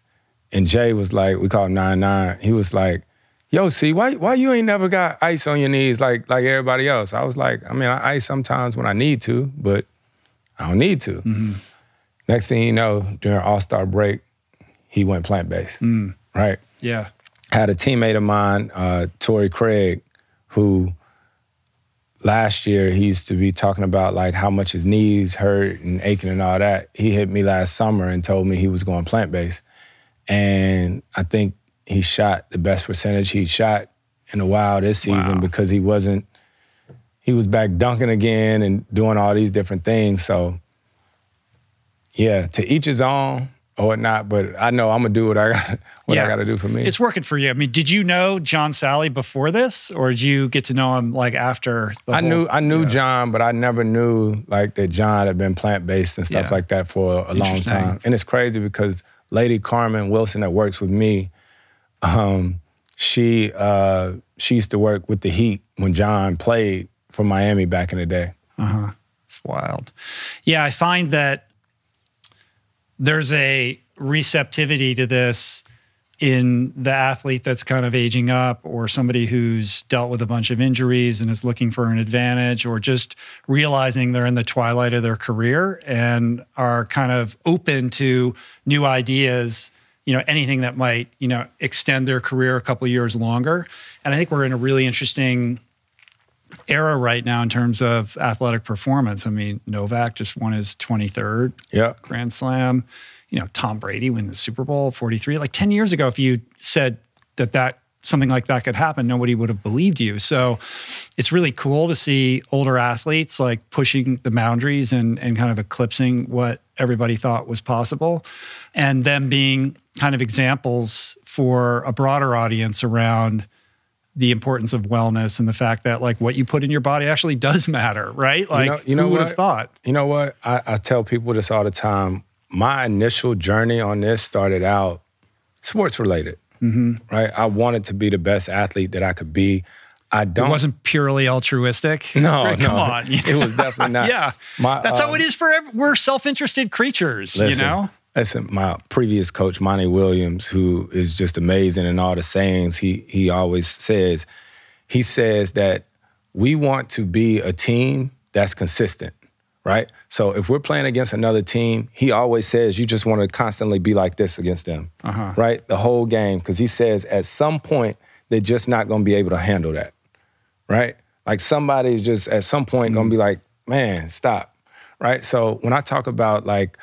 and Jay was like, we call him nine nine. He was like, "Yo, see, why why you ain't never got ice on your knees like like everybody else?" I was like, "I mean, I ice sometimes when I need to, but I don't need to." Next thing you know, during All Star break, he went plant based. Right. Yeah. Had a teammate of mine, uh, Craig, who last year he used to be talking about like how much his knees hurt and aching and all that. He hit me last summer and told me he was going plant based, and I think he shot the best percentage he shot in a while this season Wow. because he wasn't. He was back dunking again and doing all these different things. So, yeah, to each his own or whatnot. But I know I'm gonna do what I got <laughs> what I gotta do for me. It's working for you. I mean, did you know John Salley before this, or did you get to know him like after? The I whole- knew I knew Yeah. John, but I never knew like that John had been plant based and stuff Yeah. like that for a long time. And it's crazy because Lady Carmen Wilson that works with me, um, she uh, she used to work with the Heat when John played for Miami back in the day. Uh-huh. It's wild. Yeah, I find that there's a receptivity to this in the athlete that's kind of aging up or somebody who's dealt with a bunch of injuries and is looking for an advantage or just realizing they're in the twilight of their career and are kind of open to new ideas you know anything that might you know extend their career a couple years longer and i think we're in a really interesting era right now in terms of athletic performance. I mean, Novak just won his 23rd Yeah. Grand Slam. You know, Tom Brady win the Super Bowl 43. Like 10 years ago, if you said that that something like that could happen, nobody would have believed you. So it's really cool to see older athletes like pushing the boundaries and, and kind of eclipsing what everybody thought was possible. And them being kind of examples for a broader audience around the importance of wellness and the fact that like what you put in your body actually does matter, right? Like you know who would have thought? You know what? I, I tell people this all the time. My initial journey on this started out sports related. Mm-hmm. Right? I wanted to be the best athlete that I could be. I don't. It wasn't purely altruistic. <laughs> No, Right? no. come on. It was definitely <laughs> not. yeah, My, that's how um, it is for every, we're self-interested creatures. you know, Listen, my previous coach, Monty Williams, who is just amazing in all the sayings he he always says, he says that we want to be a team that's consistent, right? So if we're playing against another team, he always says you just want to constantly be like this against them, Uh-huh. right? The whole game, because he says at some point they're just not going to be able to handle that, right? Like somebody's just at some point going to be like, man, stop, right? So when I talk about like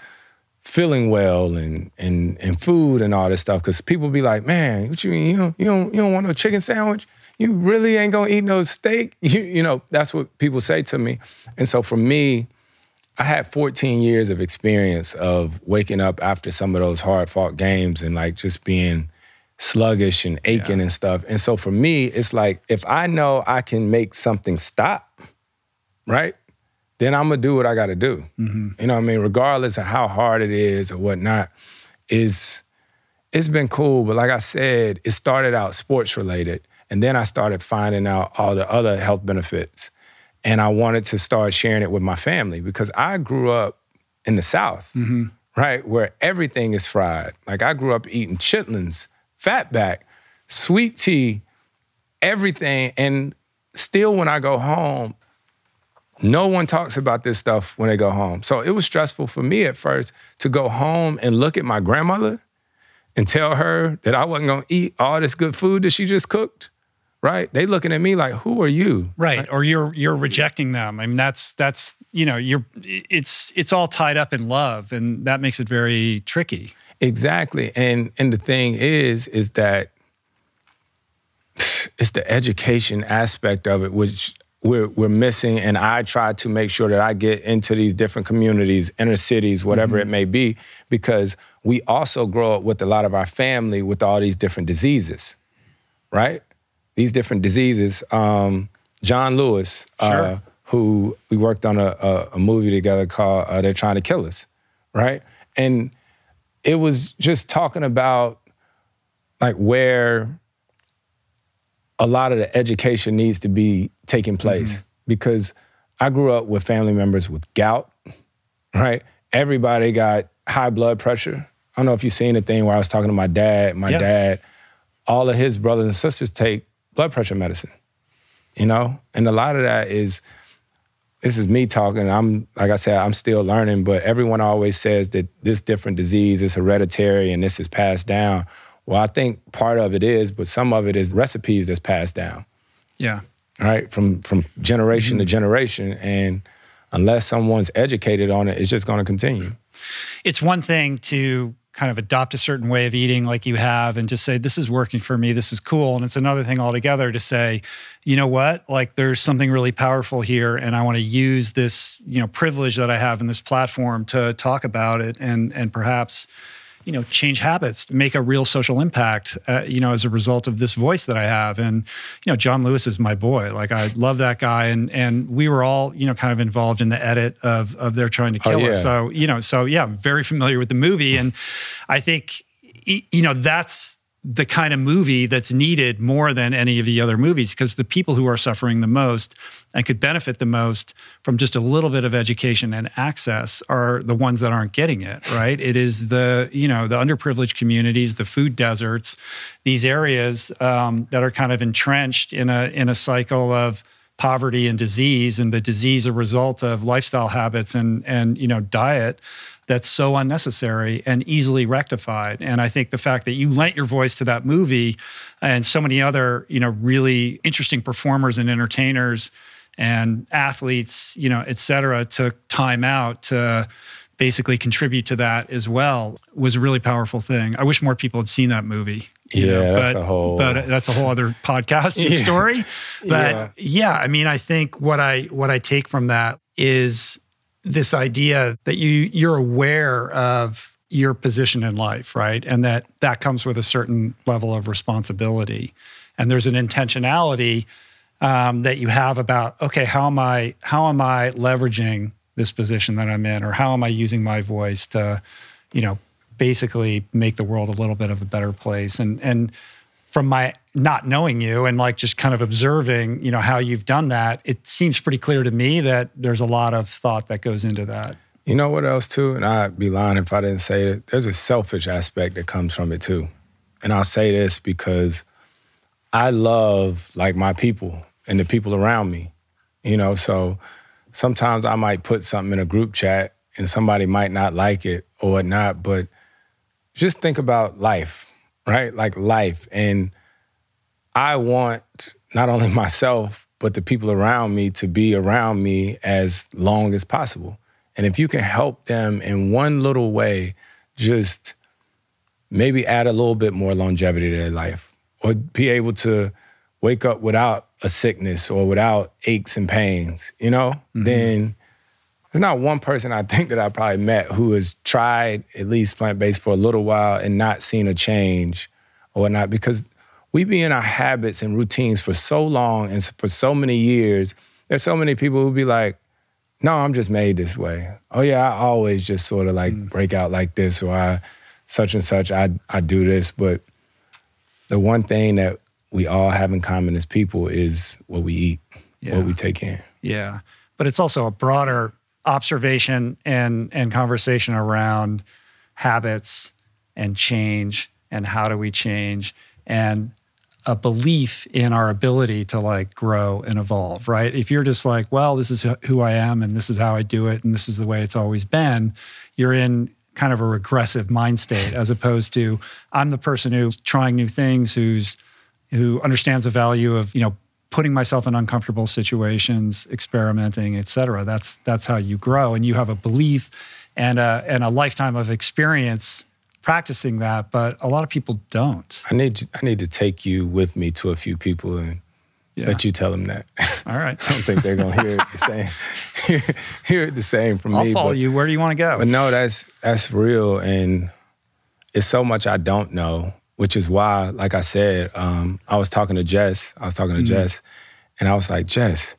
feeling well and and and food and all this stuff, because people be like, man, what you mean you don't you don't you don't want no chicken sandwich? You really ain't gonna eat no steak? <laughs> You you know that's what people say to me, and so for me. I had 14 years of experience of waking up after some of those hard fought games and like just being sluggish and aching and stuff. And so for me, it's like if I know I can make something stop, right? Then I'm gonna do what I gotta do. Mm-hmm. You know what I mean? Regardless of how hard it is or whatnot, is it's been cool. But like I said, it started out sports related. And then I started finding out all the other health benefits. And I wanted to start sharing it with my family because I grew up in the South, mm-hmm. right? Where everything is fried. Like I grew up eating chitlins, fatback, sweet tea, everything. And still, when I go home, no one talks about this stuff when they go home. So it was stressful for me at first to go home and look at my grandmother and tell her that I wasn't gonna eat all this good food that she just cooked. Right? They looking at me like, who are you? Right. Or you're you're rejecting them. I mean, that's that's you know, you're it's it's all tied up in love, and that makes it very tricky. Exactly. And and the thing is, is that <sighs> it's the education aspect of it, which we're we're missing. And I try to make sure that I get into these different communities, inner cities, whatever it may be, because we also grow up with a lot of our family with all these different diseases, right? These different diseases. Um, John Lewis, uh, who we worked on a, a, a movie together called uh, "They're Trying to Kill Us," right? And it was just talking about like where a lot of the education needs to be taking mm-hmm. place because I grew up with family members with gout, right? Everybody got high blood pressure. I don't know if you've seen the thing where I was talking to my dad. My Yeah. dad, all of his brothers and sisters take blood pressure medicine, you know? And a lot of that is, this is me talking. I'm, like I said, I'm still learning, but everyone always says that this different disease is hereditary and this is passed down. Well, I think part of it is, but some of it is recipes that's passed down Yeah. right? From from generation to mm-hmm. generation, and unless someone's educated on it, it's just going to continue. it's one thing to kind of adopt a certain way of eating like you have and just say this is working for me this is cool and it's another thing altogether to say you know what like there's something really powerful here and i want to use this you know privilege that i have in this platform to talk about it and and perhaps you know change habits make a real social impact uh, you know as a result of this voice that i have. And you know john lewis is my boy. Like i love that guy. And and we were all you know kind of involved in the edit of of they're trying to kill yeah. us so you know so yeah i'm very familiar with the movie. And i think you know that's the kind of movie that's needed more than any of the other movies because the people who are suffering the most and could benefit the most from just a little bit of education and access are the ones that aren't getting it right? It is the you know the underprivileged communities the food deserts these areas um, that are kind of entrenched in a in a cycle of poverty and disease and the disease a result of lifestyle habits and and you know diet that's so unnecessary and easily rectified and i think the fact that you lent your voice to that movie and so many other you know really interesting performers and entertainers and athletes you know et cetera took time out to basically contribute to that as well was a really powerful thing i wish more people had seen that movie Yeah, know, that's but, a whole- but that's a whole other <laughs> podcast Yeah. story but Yeah. yeah i mean i think what i what i take from that is this idea that you you're aware of your position in life right? And that that comes with a certain level of responsibility. And there's an intentionality um, that you have about okay how am i how am i leveraging this position that i'm in? Or how am i using my voice to you know basically make the world a little bit of a better place? And and from my not knowing you and like just kind of observing you know how you've done that it seems pretty clear to me that there's a lot of thought that goes into that You know what else too? And I'd be lying if I didn't say it. There's a selfish aspect that comes from it too. And I'll say this because I love like my people and the people around me. You know, so sometimes I might put something in a group chat and somebody might not like it or whatnot, but just think about life, right? Like life. And I want not only <laughs> myself, but the people around me to be around me as long as possible. And if you can help them in one little way, just maybe add a little bit more longevity to their life or be able to wake up without a sickness or without aches and pains, you know, mm-hmm. then there's not one person I <laughs> think that I probably met who has tried at least plant based for a little while and not seen a change or whatnot because we be in our habits and routines for so long and for so many years. There's so many people who be like, no, I'm just made this way. Oh yeah, I always just sort of like mm. break out like this or I such and such, I I do this. But the one thing that we all have in common as people is what we eat, yeah. what we take in. Yeah. But it's also a broader observation and and conversation around habits and change and how do we change and a belief in our ability to like grow and evolve, right? If you're just like, well, this is who I am and this is how I do it and this is the way it's always been, you're in kind of a regressive mind state as opposed to I'm the person who's trying new things, who's who understands the value of, you know, putting myself in uncomfortable situations, experimenting, et cetera. That's that's how you grow, and you have a belief and a and a lifetime of experience practicing that. But a lot of people don't. I need I need to take you with me to a few people and yeah. let you tell them that. <laughs> All right. I don't think they're gonna hear it the same. <laughs> hear, hear it the same from I'll me. I'll follow but, you. Where do you want to go? But no, that's that's real, and it's so much I don't know which is why, like I said, um, I was talking to Jess. I was talking to mm-hmm. Jess, and I was like, Jess,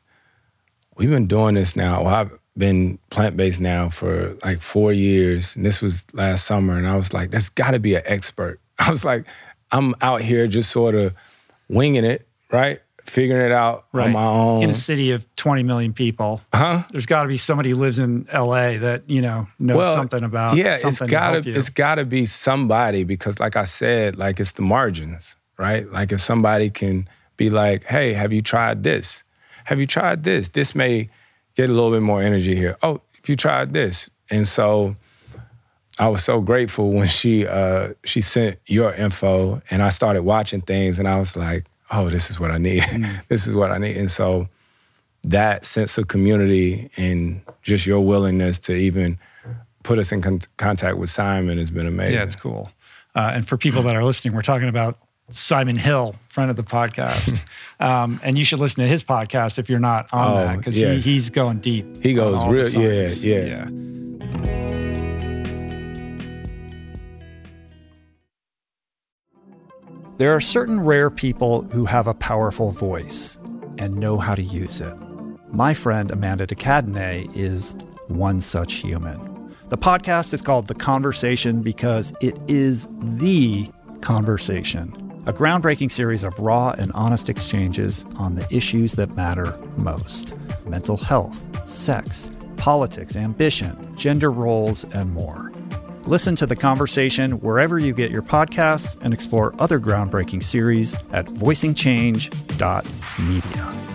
we've been doing this now. Well, I've been plant based now for like four years, and this was last summer. And I was like, there's got to be an expert. <laughs> I was like, I'm out here just sort of winging it, right? figuring it out right. on my own. In a city of 20 million people, huh? There's got to be somebody who lives in L.A. that you know knows well, something about. Yeah, something it's got to it's got to be somebody because, like I said, like it's the margins, right? Like if somebody can be like, "Hey, have you tried this? Have you tried this? This may get a little bit more energy here. Oh, if you tried this." And so I was so grateful when she uh, she sent your info, and I started watching things, and I was like, oh, this is what I need. Mm. <laughs> this is what I need. And so that sense of community and just your willingness to even put us in con- contact with Simon has been amazing. Yeah, it's cool. Uh, and for people that are listening, we're talking about Simon Hill, friend of the podcast. <laughs> um, and you should listen to his podcast if you're not on oh, that because yes. he, he's going deep. He goes real, yeah, yeah. yeah. There are certain rare people who have a powerful voice and know how to use it. My friend Amanda de Cadenet is one such human. The podcast is called The Conversation because it is the conversation, a groundbreaking series of raw and honest exchanges on the issues that matter most mental health, sex, politics, ambition, gender roles, and more. Listen to the conversation wherever you get your podcasts and explore other groundbreaking series at voicingchange.media.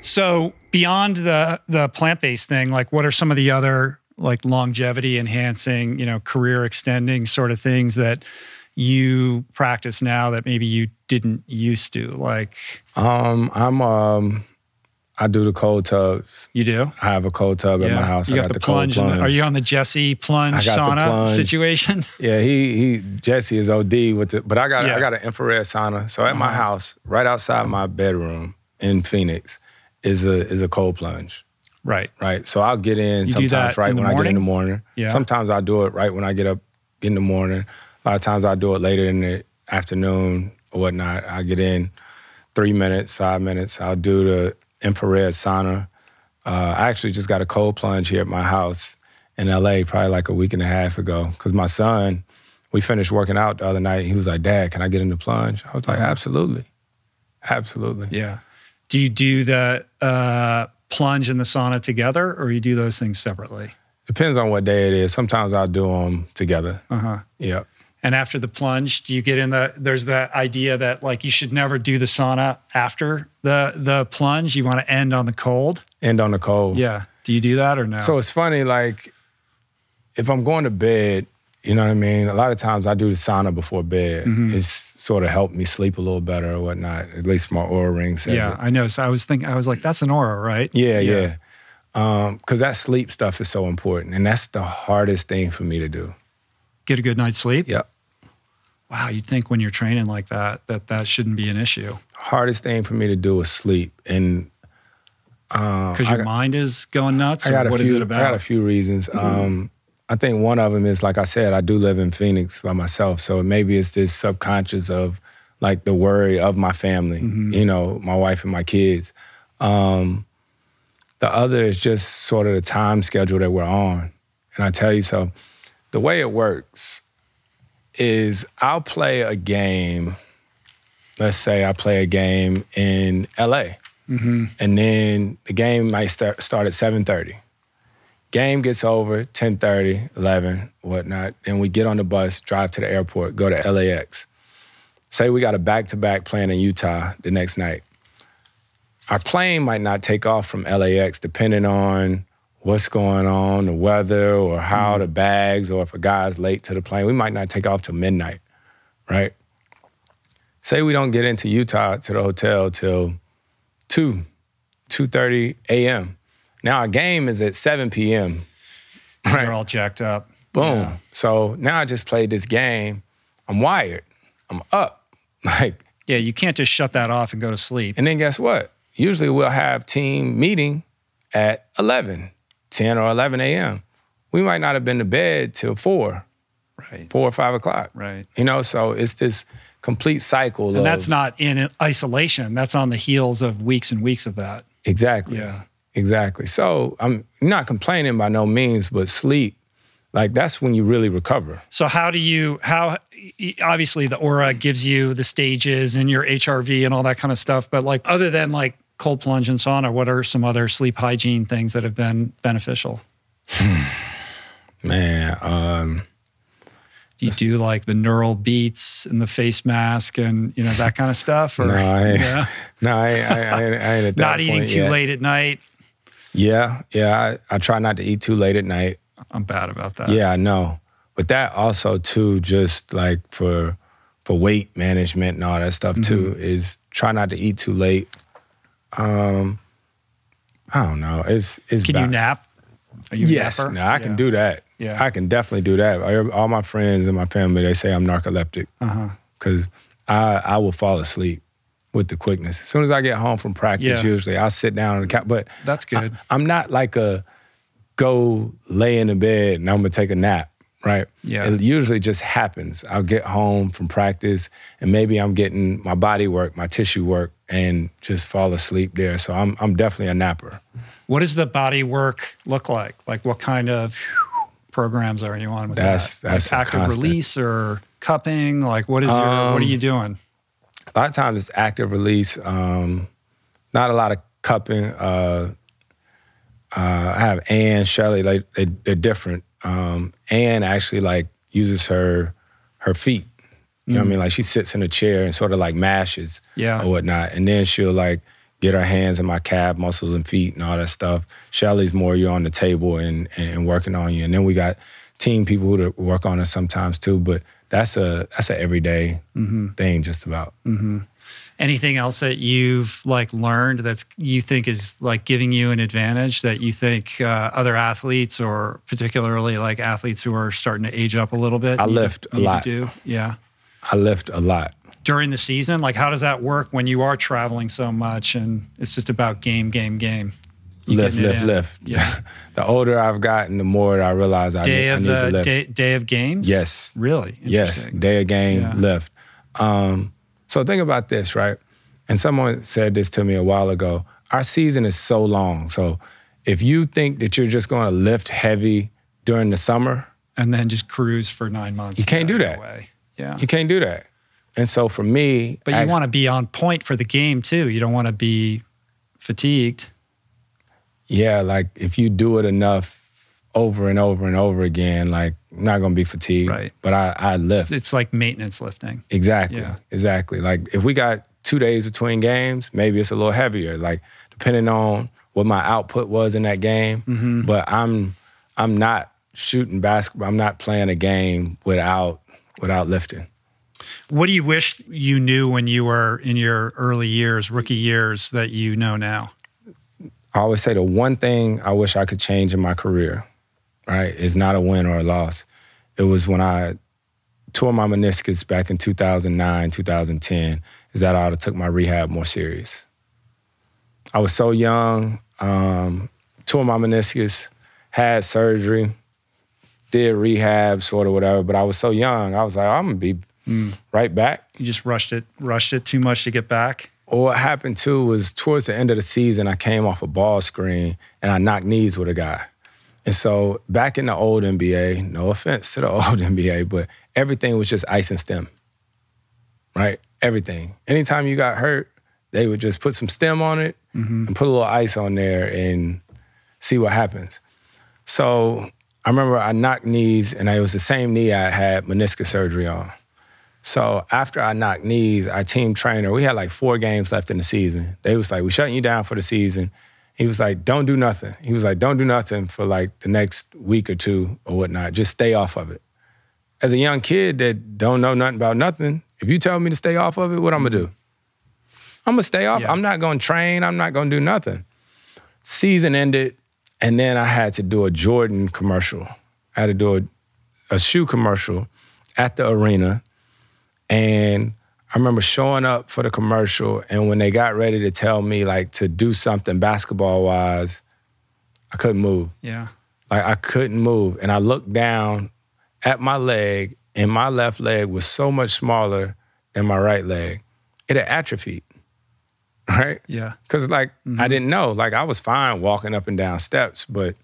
So beyond the the plant based thing, like what are some of the other like longevity enhancing, you know, career extending sort of things that you practice now that maybe you didn't used to? Like, um, I'm um, I do the cold tubs. You do? I have a cold tub yeah. at my house. You got, got the, the plunge. The, are you on the Jesse plunge sauna plunge. situation? <laughs> Yeah, he he Jesse is OD with it, but I got yeah. I got an infrared sauna. So at uh-huh. my house, right outside my bedroom in Phoenix, is a is a cold plunge. Right. Right. So I'll get in you sometimes right in when morning? I get in the morning. Yeah. Sometimes I'll do it right when I get up in the morning. A lot of times I'll do it later in the afternoon or whatnot. I get in three minutes, five minutes. I'll do the infrared sauna. Uh, I actually just got a cold plunge here at my house in LA probably like a week and a half ago because my son, we finished working out the other night. He was like, Dad, can I get in the plunge? I was like, absolutely. Absolutely. Yeah. Do you do the uh, plunge and the sauna together, or you do those things separately? Depends on what day it is. Sometimes I'll do them together. Uh huh. Yep. And after the plunge, do you get in the? There's that idea that like you should never do the sauna after the the plunge. You want to end on the cold. End on the cold. Yeah. Do you do that or no? So it's funny. Like if I'm going to bed, you know what I mean? A lot of times I do the sauna before bed. Mm-hmm. It's sort of helped me sleep a little better or whatnot. At least my Oura ring says yeah, it. I know. So I was thinking, I was like, that's an Oura, right? Yeah, yeah. Because um, that sleep stuff is so important. And that's the hardest thing for me to do. Get a good night's sleep? Yep. Wow, you'd think when you're training like that, that that shouldn't be an issue. Hardest thing for me to do is sleep. And because um, your got, mind is going nuts, I got a what few, is it about? I got a few reasons. Mm-hmm. Um, I think one of them is like I said, I do live in Phoenix by myself, so maybe it's this subconscious of like the worry of my family, mm-hmm. you know, my wife and my kids. Um, the other is just sort of the time schedule that we're on, and I tell you so. The way it works is I'll play a game. Let's say I play a game in LA, mm-hmm. and then the game might start, start at seven thirty Game gets over, 10:30, 11, whatnot. and we get on the bus, drive to the airport, go to LAX. Say we got a back-to-back plane in Utah the next night. Our plane might not take off from LAX depending on what's going on, the weather, or how the bags, or if a guy's late to the plane. We might not take off till midnight, right? Say we don't get into Utah to the hotel till 2, 2.30 a.m. Now our game is at 7 p.m. Right? We're all jacked up. Boom. Yeah. So now I just played this game. I'm wired. I'm up. <laughs> Like yeah, you can't just shut that off and go to sleep. And then guess what? Usually we'll have team meeting at 11, 10 or 11 a.m. We might not have been to bed till four, right? Four or five o'clock, right? You know, so it's this complete cycle. And of, that's not in isolation. That's on the heels of weeks and weeks of that. Exactly. Yeah. Exactly. So I'm not complaining by no means, but sleep, like that's when you really recover. So how do you how obviously the Oura gives you the stages and your HRV and all that kind of stuff, but like other than like cold plunge and sauna, what are some other sleep hygiene things that have been beneficial? <sighs> Man, um do you do like the neural beats and the face mask and you know that kind of stuff? Or, no, I, yeah? <laughs> no, I, I, I, I ain't at <laughs> that Not eating too yet. late at night. Yeah, yeah. I, I try not to eat too late at night. I'm bad about that. Yeah, I know. But that also too, just like for for weight management and all that stuff mm-hmm. too, is try not to eat too late. Um, I don't know. It's it's. Can you nap? You yes, no, I yeah. can do that. Yeah, I can definitely do that. All my friends and my family, they say I'm narcoleptic because uh-huh. I I will fall asleep with the quickness. As soon as I get home from practice, yeah. usually I'll sit down on the couch. But that's good. I, am not like a go lay in the bed and I'm gonna take a nap, right? Yeah. It usually just happens. I'll get home from practice and maybe I'm getting my body work, my tissue work, and just fall asleep there. So I'm I'm definitely a napper. What does the body work look like? Like what kind of programs are you on with That's- that? that's like active constant. release or cupping. Like what is your what are Um, you doing? A lot of times it's active release. Um, not a lot of cupping. Uh, uh, I have Ann, Shelley, like they, they're different. Um, Ann actually like uses her her feet. You know what I mean? Like she sits in a chair and sort of like mashes Yeah. or whatnot, and then she'll like get her hands in my calf muscles and feet and all that stuff. Shelley's more you're on the table and, and working on you, and then we got team people who work on us sometimes too. But that's a that's a everyday thing, just about. Anything else that you've like learned that's you think is like giving you an advantage that you think uh, other athletes or particularly like athletes who are starting to age up a little bit? I need lift a need to lot. do? Yeah. I lift a lot. During the season, like how does that work when you are traveling so much and it's just about game, game, game? Lift, lift, lift. Yeah. <laughs> the older I've gotten, the more I realize I, Day need, I of need to the lift. day, day of games. Yes. Really. yes, day of game, Yeah. lift. Um, so think about this, right? And someone said this to me a while ago. Our season is so long. So if you think that you're just going to lift heavy during the summer, And then just cruise for nine months. You can't do that. Yeah. you can't do that. And so for me, But you want to be on point for the game too. You don't want to be fatigued. Yeah, like if you do it enough over and over and over again, like I'm not to be fatigued. Right. But I, I lift. It's like maintenance lifting. Exactly. Yeah. Exactly. Like if we got two days between games, maybe it's a little heavier. Like depending on what my output was in that game. Mm-hmm. But I'm I'm not shooting basketball. I'm not playing a game without without lifting. What do you wish you knew when you were in your early years, rookie years, that you know now? I always say the one thing I wish I could change in my career, right, is not a win or a loss. It was when I tore my meniscus back in 2009, 2010, is that I ought to took my rehab more serious. I was so young, um, tore my meniscus, had surgery, did rehab, sort of whatever, but I was so young, I was like, I'm gonna be right back. You just rushed it, rushed it too much to get back. Well, what happened too was towards the end of the season, I came off a ball screen and I knocked knees with a guy. And so back in the old NBA, no offense to the <laughs> old NBA, but everything was just ice and stim, right? Everything. Anytime you got hurt, they would just put some stim on it mm-hmm. and put a little ice on there and see what happens. So I remember I knocked knees and it was the same knee I had meniscus surgery on. So after I knocked knees, our team trainer, we had like four games left in the season. They was like, "We shutting you down for the season." He was like, "Don't do nothing." He was like, "Don't do nothing for like the next week or two or whatnot. Just stay off of it." As a young kid that don't know nothing about nothing, if you tell me to stay off of it, what I'm gonna do? I'm gonna stay off. Yeah. I'm not gonna train. I'm not gonna do nothing. Season ended, and then I had to do a Jordan commercial. I had to do a, a shoe commercial at the arena. And I remember showing up for the commercial, and when they got ready to tell me like to do something basketball wise, I couldn't move. Yeah. Like I couldn't move. And I looked down at my leg, and my left leg was so much smaller than my right leg. It had atrophied. <laughs> Right? Yeah. Cause like I mm-hmm. didn't know. Like I was fine walking up and down steps, but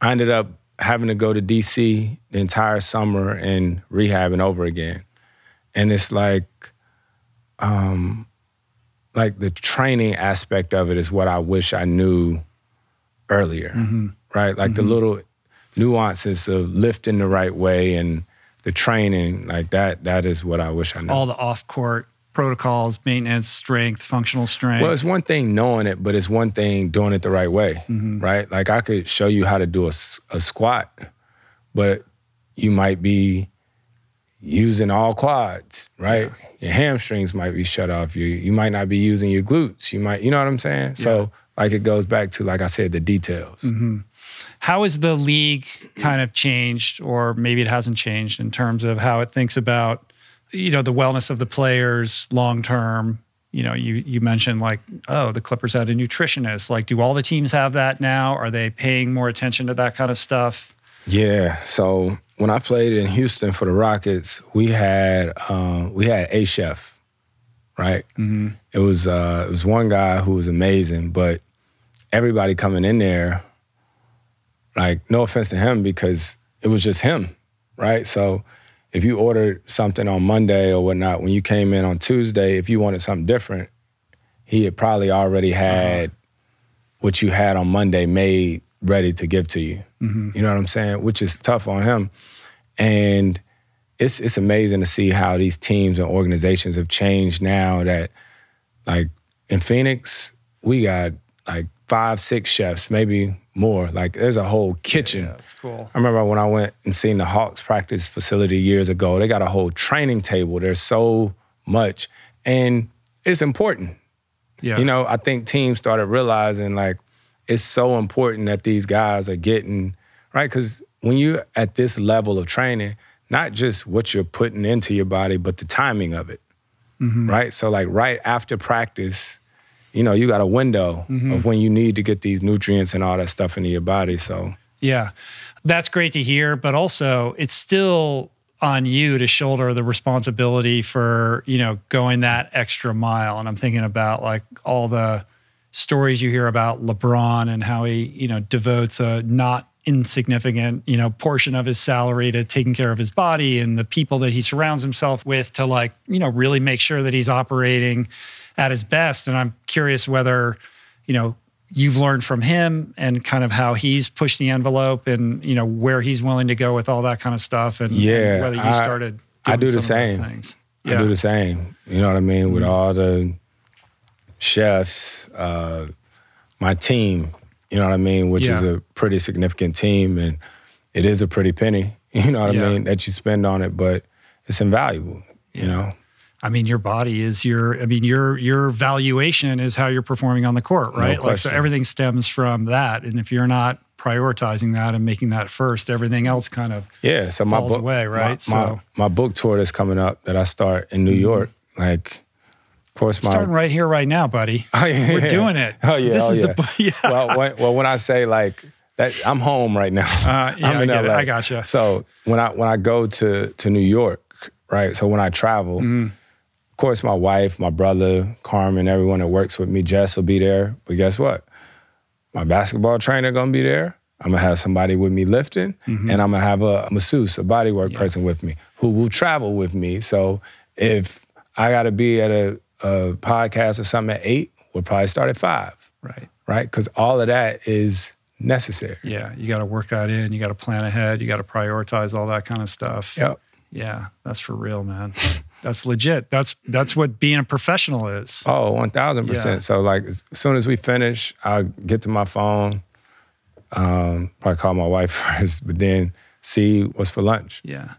I ended up having to go to DC the entire summer and rehabbing over again. And it's like um like the training aspect of it is what I wish I knew earlier. Mm-hmm. Right? Like the mm-hmm. little nuances of lifting the right way and the training, like that, that is what I wish I knew. All the off court protocols, maintenance, strength, functional strength. Well, it's one thing knowing it, but it's one thing doing it the right way, mm-hmm. right? Like I could show you how to do a, a squat, but you might be using all quads, right? Your hamstrings might be shut off. You you might not be using your glutes. You might, you know what I'm saying? So like it goes back to like I said, the details. Mm-hmm. How has the league kind of changed, or maybe it hasn't changed in terms of how it thinks about, you know, the wellness of the players long term? You know, you you mentioned like, oh, the Clippers had a nutritionist. Like, do all the teams have that now? Are they paying more attention to that kind of stuff? Yeah. So when I played in Houston for the Rockets, we had um, we had a chef, right? Mm-hmm. It was uh, it was one guy who was amazing, but everybody coming in there, like no offense to him because it was just him, right? So if you ordered something on Monday or whatnot, when you came in on Tuesday, if you wanted something different, he had probably already had what you had on Monday made ready to give to you. Mm-hmm. You know what I'm saying? Which is tough on him. And it's it's amazing to see how these teams and organizations have changed now that like in Phoenix, we got like five, six chefs, maybe more. Like there's a whole kitchen. Yeah, that's cool. I remember when I went and seen the Hawks practice facility years ago, they got a whole training table. There's so much. And it's important. Yeah. You know, I think teams started realizing like it's so important that these guys are getting right because when you're at this level of training, not just what you're putting into your body, but the timing of it, Mhm. right? So like right after practice, you know, you got a window Mhm. of when you need to get these nutrients and all that stuff into your body. So Yeah. That's great to hear, but also it's still on you to shoulder the responsibility for, you know, going that extra mile. And I'm thinking about like all the stories you hear about LeBron and how he, you know, devotes a not insignificant, you know, portion of his salary to taking care of his body and the people that he surrounds himself with to like, you know, really make sure that he's operating at his best. And I'm curious whether, you know, you've learned from him and kind of how he's pushed the envelope and, you know, where he's willing to go with all that kind of stuff and, and yeah, whether you I- started I doing do the some of those same. things. I do the same. You know what I mean? With Mhm. all the chefs, uh, my team. You know what I mean? Which is a pretty significant team, and it is a pretty penny. <laughs> You know what Yeah. I mean that you spend on it, but it's invaluable. You know. I mean, your body is your. I mean, your your valuation is how you're performing on the court, right? like, so everything stems from that. And if you're not prioritizing that and making that first, everything else kind of Yeah, so my falls book, away, right? My, so my, my book tour that's coming up that I start in New Mhm. York, like, course, my starting right here, right now, buddy. <laughs> Oh, yeah, We're yeah. doing it. Oh yeah, This oh, is yeah. the <laughs> yeah. Well, when, well, when I say like that, I'm home right now. Uh, <laughs> yeah, I'm I get it. I gotcha. So when I when I go to to New York, right? So when I travel, Mm-hmm. of course, my wife, my brother, Carmen, everyone that works with me, Jess will be there. But guess what? My basketball trainer gonna be there. I'm gonna have somebody with me lifting, Mhm. and I'm gonna have a masseuse, a bodywork person with me who will travel with me. So if I gotta be at a, a podcast or something at eight, we'll probably start at five, right. right? Because all of that is necessary. Yeah, you got to work that in. You got to plan ahead. You got to prioritize all that kind of stuff. Yep. Yeah, that's for real, man. That's legit. That's that's what being a professional is. Oh, Oh, one thousand Yeah. percent. So like as soon as we finish, I'll get to my phone, um, probably call my wife <laughs> first, but then see what's for lunch. Yeah.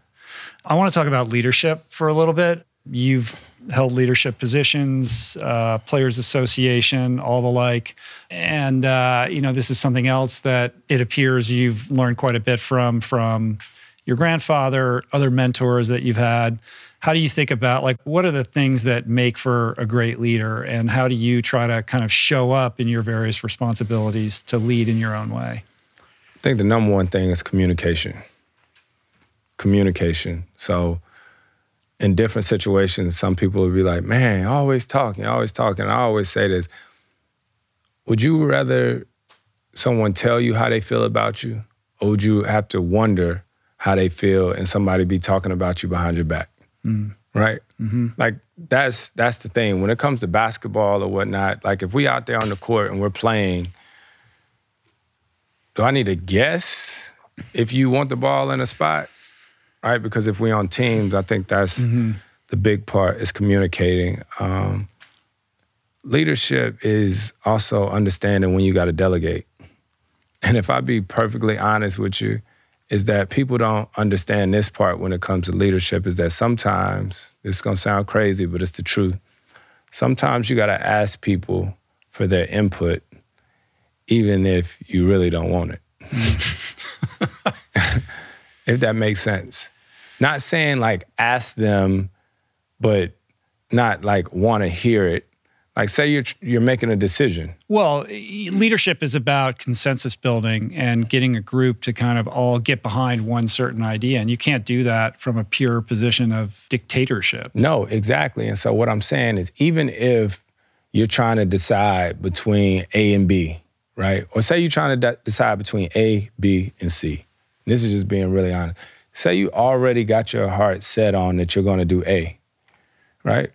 I want to talk about leadership for a little bit. You've held leadership positions, uh, players association, all the like, and uh, you know this is something else that it appears you've learned quite a bit from from your grandfather, other mentors that you've had. How do you think about like what are the things that make for a great leader, and how do you try to kind of show up in your various responsibilities to lead in your own way? I think the number one thing is communication. Communication. So in different situations, some people would be like, man, always talking, always talking. I always say this. Would you rather someone tell you how they feel about you, or would you have to wonder how they feel and somebody be talking about you behind your back? Mm. Right? Mm-hmm. Like that's that's the thing. When it comes to basketball or whatnot, like if we out there on the court and we're playing, do I need to guess if you want the ball in a spot? Right? Because if we on teams, I think that's Mhm. the big part is communicating. Um, leadership is also understanding when you got to delegate. And if I be perfectly honest with you, is that people don't understand this part when it comes to leadership is that sometimes it's going to sound crazy, but it's the truth. Sometimes you got to ask people for their input, even if you really don't want it. <laughs> <laughs> if that makes sense. Not saying like ask them, but not like want to hear it. Like say you're you're making a decision. Well, leadership is about consensus building and getting a group to kind of all get behind one certain idea. And you can't do that from a pure position of dictatorship. No, exactly. And so what I'm saying is even if you're trying to decide between A and B, right? Or say you're trying to de- decide between A, B, and C, this is just being really honest. Say you already got your heart set on that you're going to do A, right?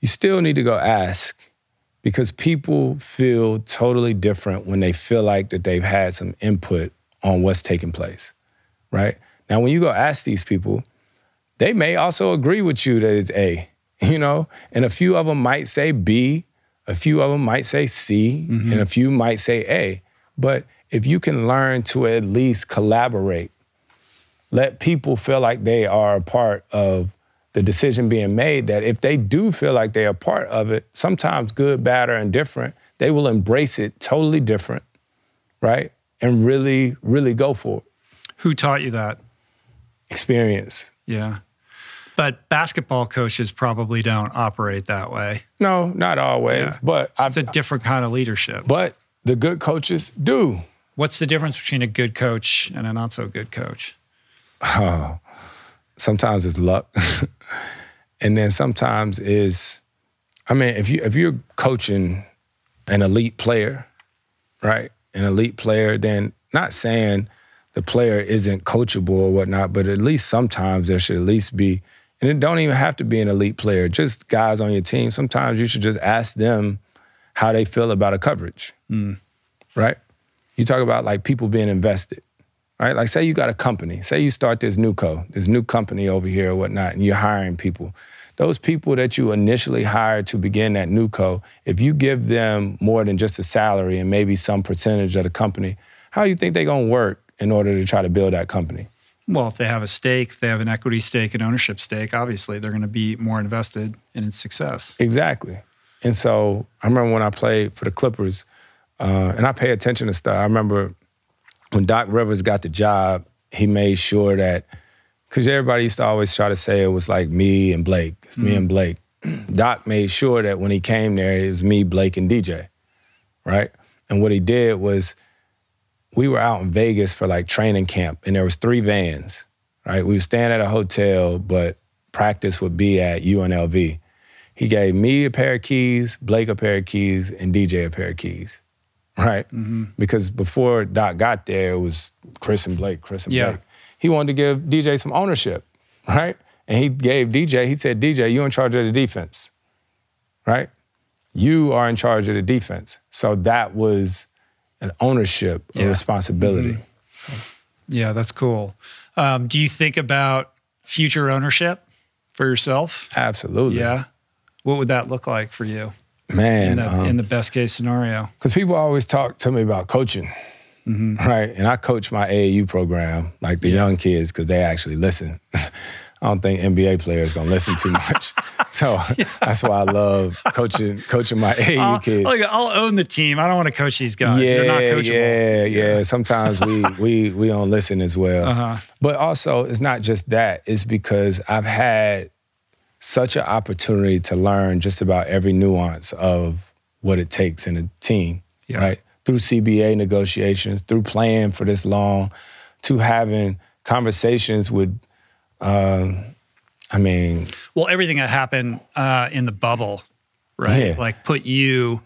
You still need to go ask because people feel totally different when they feel like that they've had some input on what's taking place, right? Now, when you go ask these people, they may also agree with you that it's A, <laughs> you know, and a few of them might say B, a few of them might say C, mm-hmm. and a few might say A. But if you can learn to at least collaborate, let people feel like they are a part of the decision being made, that if they do feel like they are part of it, sometimes good, bad, or indifferent, they will embrace it totally different, right? And really, really go for it. Who taught you that? Experience. Yeah. But basketball coaches probably don't operate that way. No, not always. Yeah. But it's I've, a different kind of leadership. But the good coaches do. What's the difference between a good coach and a not so good coach? Oh, sometimes it's luck. <laughs> and then sometimes is I mean, if you if you're coaching an elite player, right? An elite player, then not saying the player isn't coachable or whatnot, but at least sometimes there should at least be and it don't even have to be an elite player, just guys on your team. Sometimes you should just ask them how they feel about a coverage. Mm. Right? You talk about like people being invested. Right? Like say you got a company, say you start this new co, this new company over here or whatnot, and you're hiring people. Those people that you initially hired to begin that new co, if you give them more than just a salary and maybe some percentage of the company, how you think they're gonna work in order to try to build that company? Well, if they have a stake, if they have an equity stake, an ownership stake, obviously they're going to be more invested in its success. Exactly. And so I remember when I played for the Clippers, uh, and I pay attention to stuff. I remember when Doc Rivers got the job, he made sure that, because everybody used to always try to say it was like me and Blake, it's mm-hmm. me and Blake. <clears throat> Doc made sure that when he came there, it was me, Blake, and DJ, right? And what he did was we were out in Vegas for like training camp, and there was three vans. Right, we were staying at a hotel, but practice would be at UNLV. He gave me a pair of keys, Blake a pair of keys, and DJ a pair of keys. Right, mm-hmm. because before Doc got there, it was Chris and Blake, Chris and yeah. Blake. He wanted to give DJ some ownership, right? And he gave DJ. He said, DJ, you're in charge of the defense, right? You are in charge of the defense. So that was an ownership, yeah. a responsibility. Mm-hmm. So. Yeah, that's cool. Um, do you think about future ownership for yourself? Absolutely. Yeah. What would that look like for you? Man, in the, um, in the best case scenario. Because people always talk to me about coaching, mm-hmm. right? And I coach my AAU program, like the yeah. young kids, because they actually listen. <laughs> I don't think NBA players gonna listen too much. <laughs> so yeah. that's why I love coaching coaching my AAU I'll, kids. Look, I'll own the team. I don't want to coach these guys. Yeah, They're not coachable. Yeah, yeah, yeah. Sometimes we we we don't listen as well. Uh-huh. But also, it's not just that. It's because I've had such an opportunity to learn just about every nuance of what it takes in a team. Yeah. Right through CBA negotiations, through playing for this long, to having conversations with um, I mean, well, everything that happened uh, in the bubble, right? Yeah. Like put you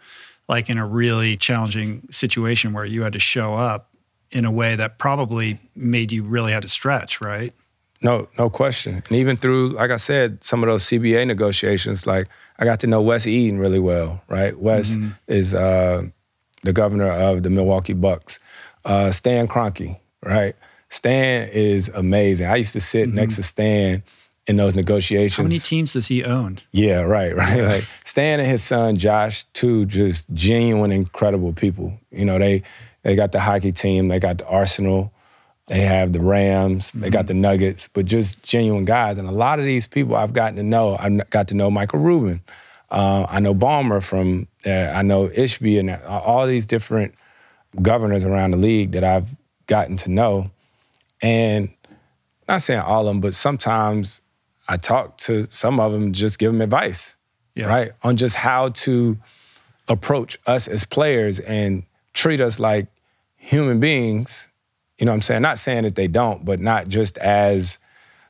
like in a really challenging situation where you had to show up in a way that probably made you really have to stretch, right? No, no question. And even through, like I said, some of those CBA negotiations, like I got to know Wes Edens really well, right? Wes mm-hmm. is uh, the governor of the Milwaukee Bucks. Uh, Stan Kroenke, right? Stan is amazing. I used to sit mm-hmm. next to Stan in those negotiations. How many teams does he own? Yeah, right, <laughs> right. Yeah. Like Stan and his son Josh, two just genuine, incredible people. You know, they they got the hockey team, they got the Arsenal, they have the Rams, they got mm-hmm. the Nuggets, but just genuine guys. And a lot of these people I've gotten to know. I've got to know Michael Rubin. Uh, I know Ballmer from. Uh, I know Ishbia and all these different governors around the league that I've gotten to know. And not saying all of them, but sometimes I talk to some of them, just give them advice, yeah. right? On just how to approach us as players and treat us like human beings. You know what I'm saying? Not saying that they don't, but not just as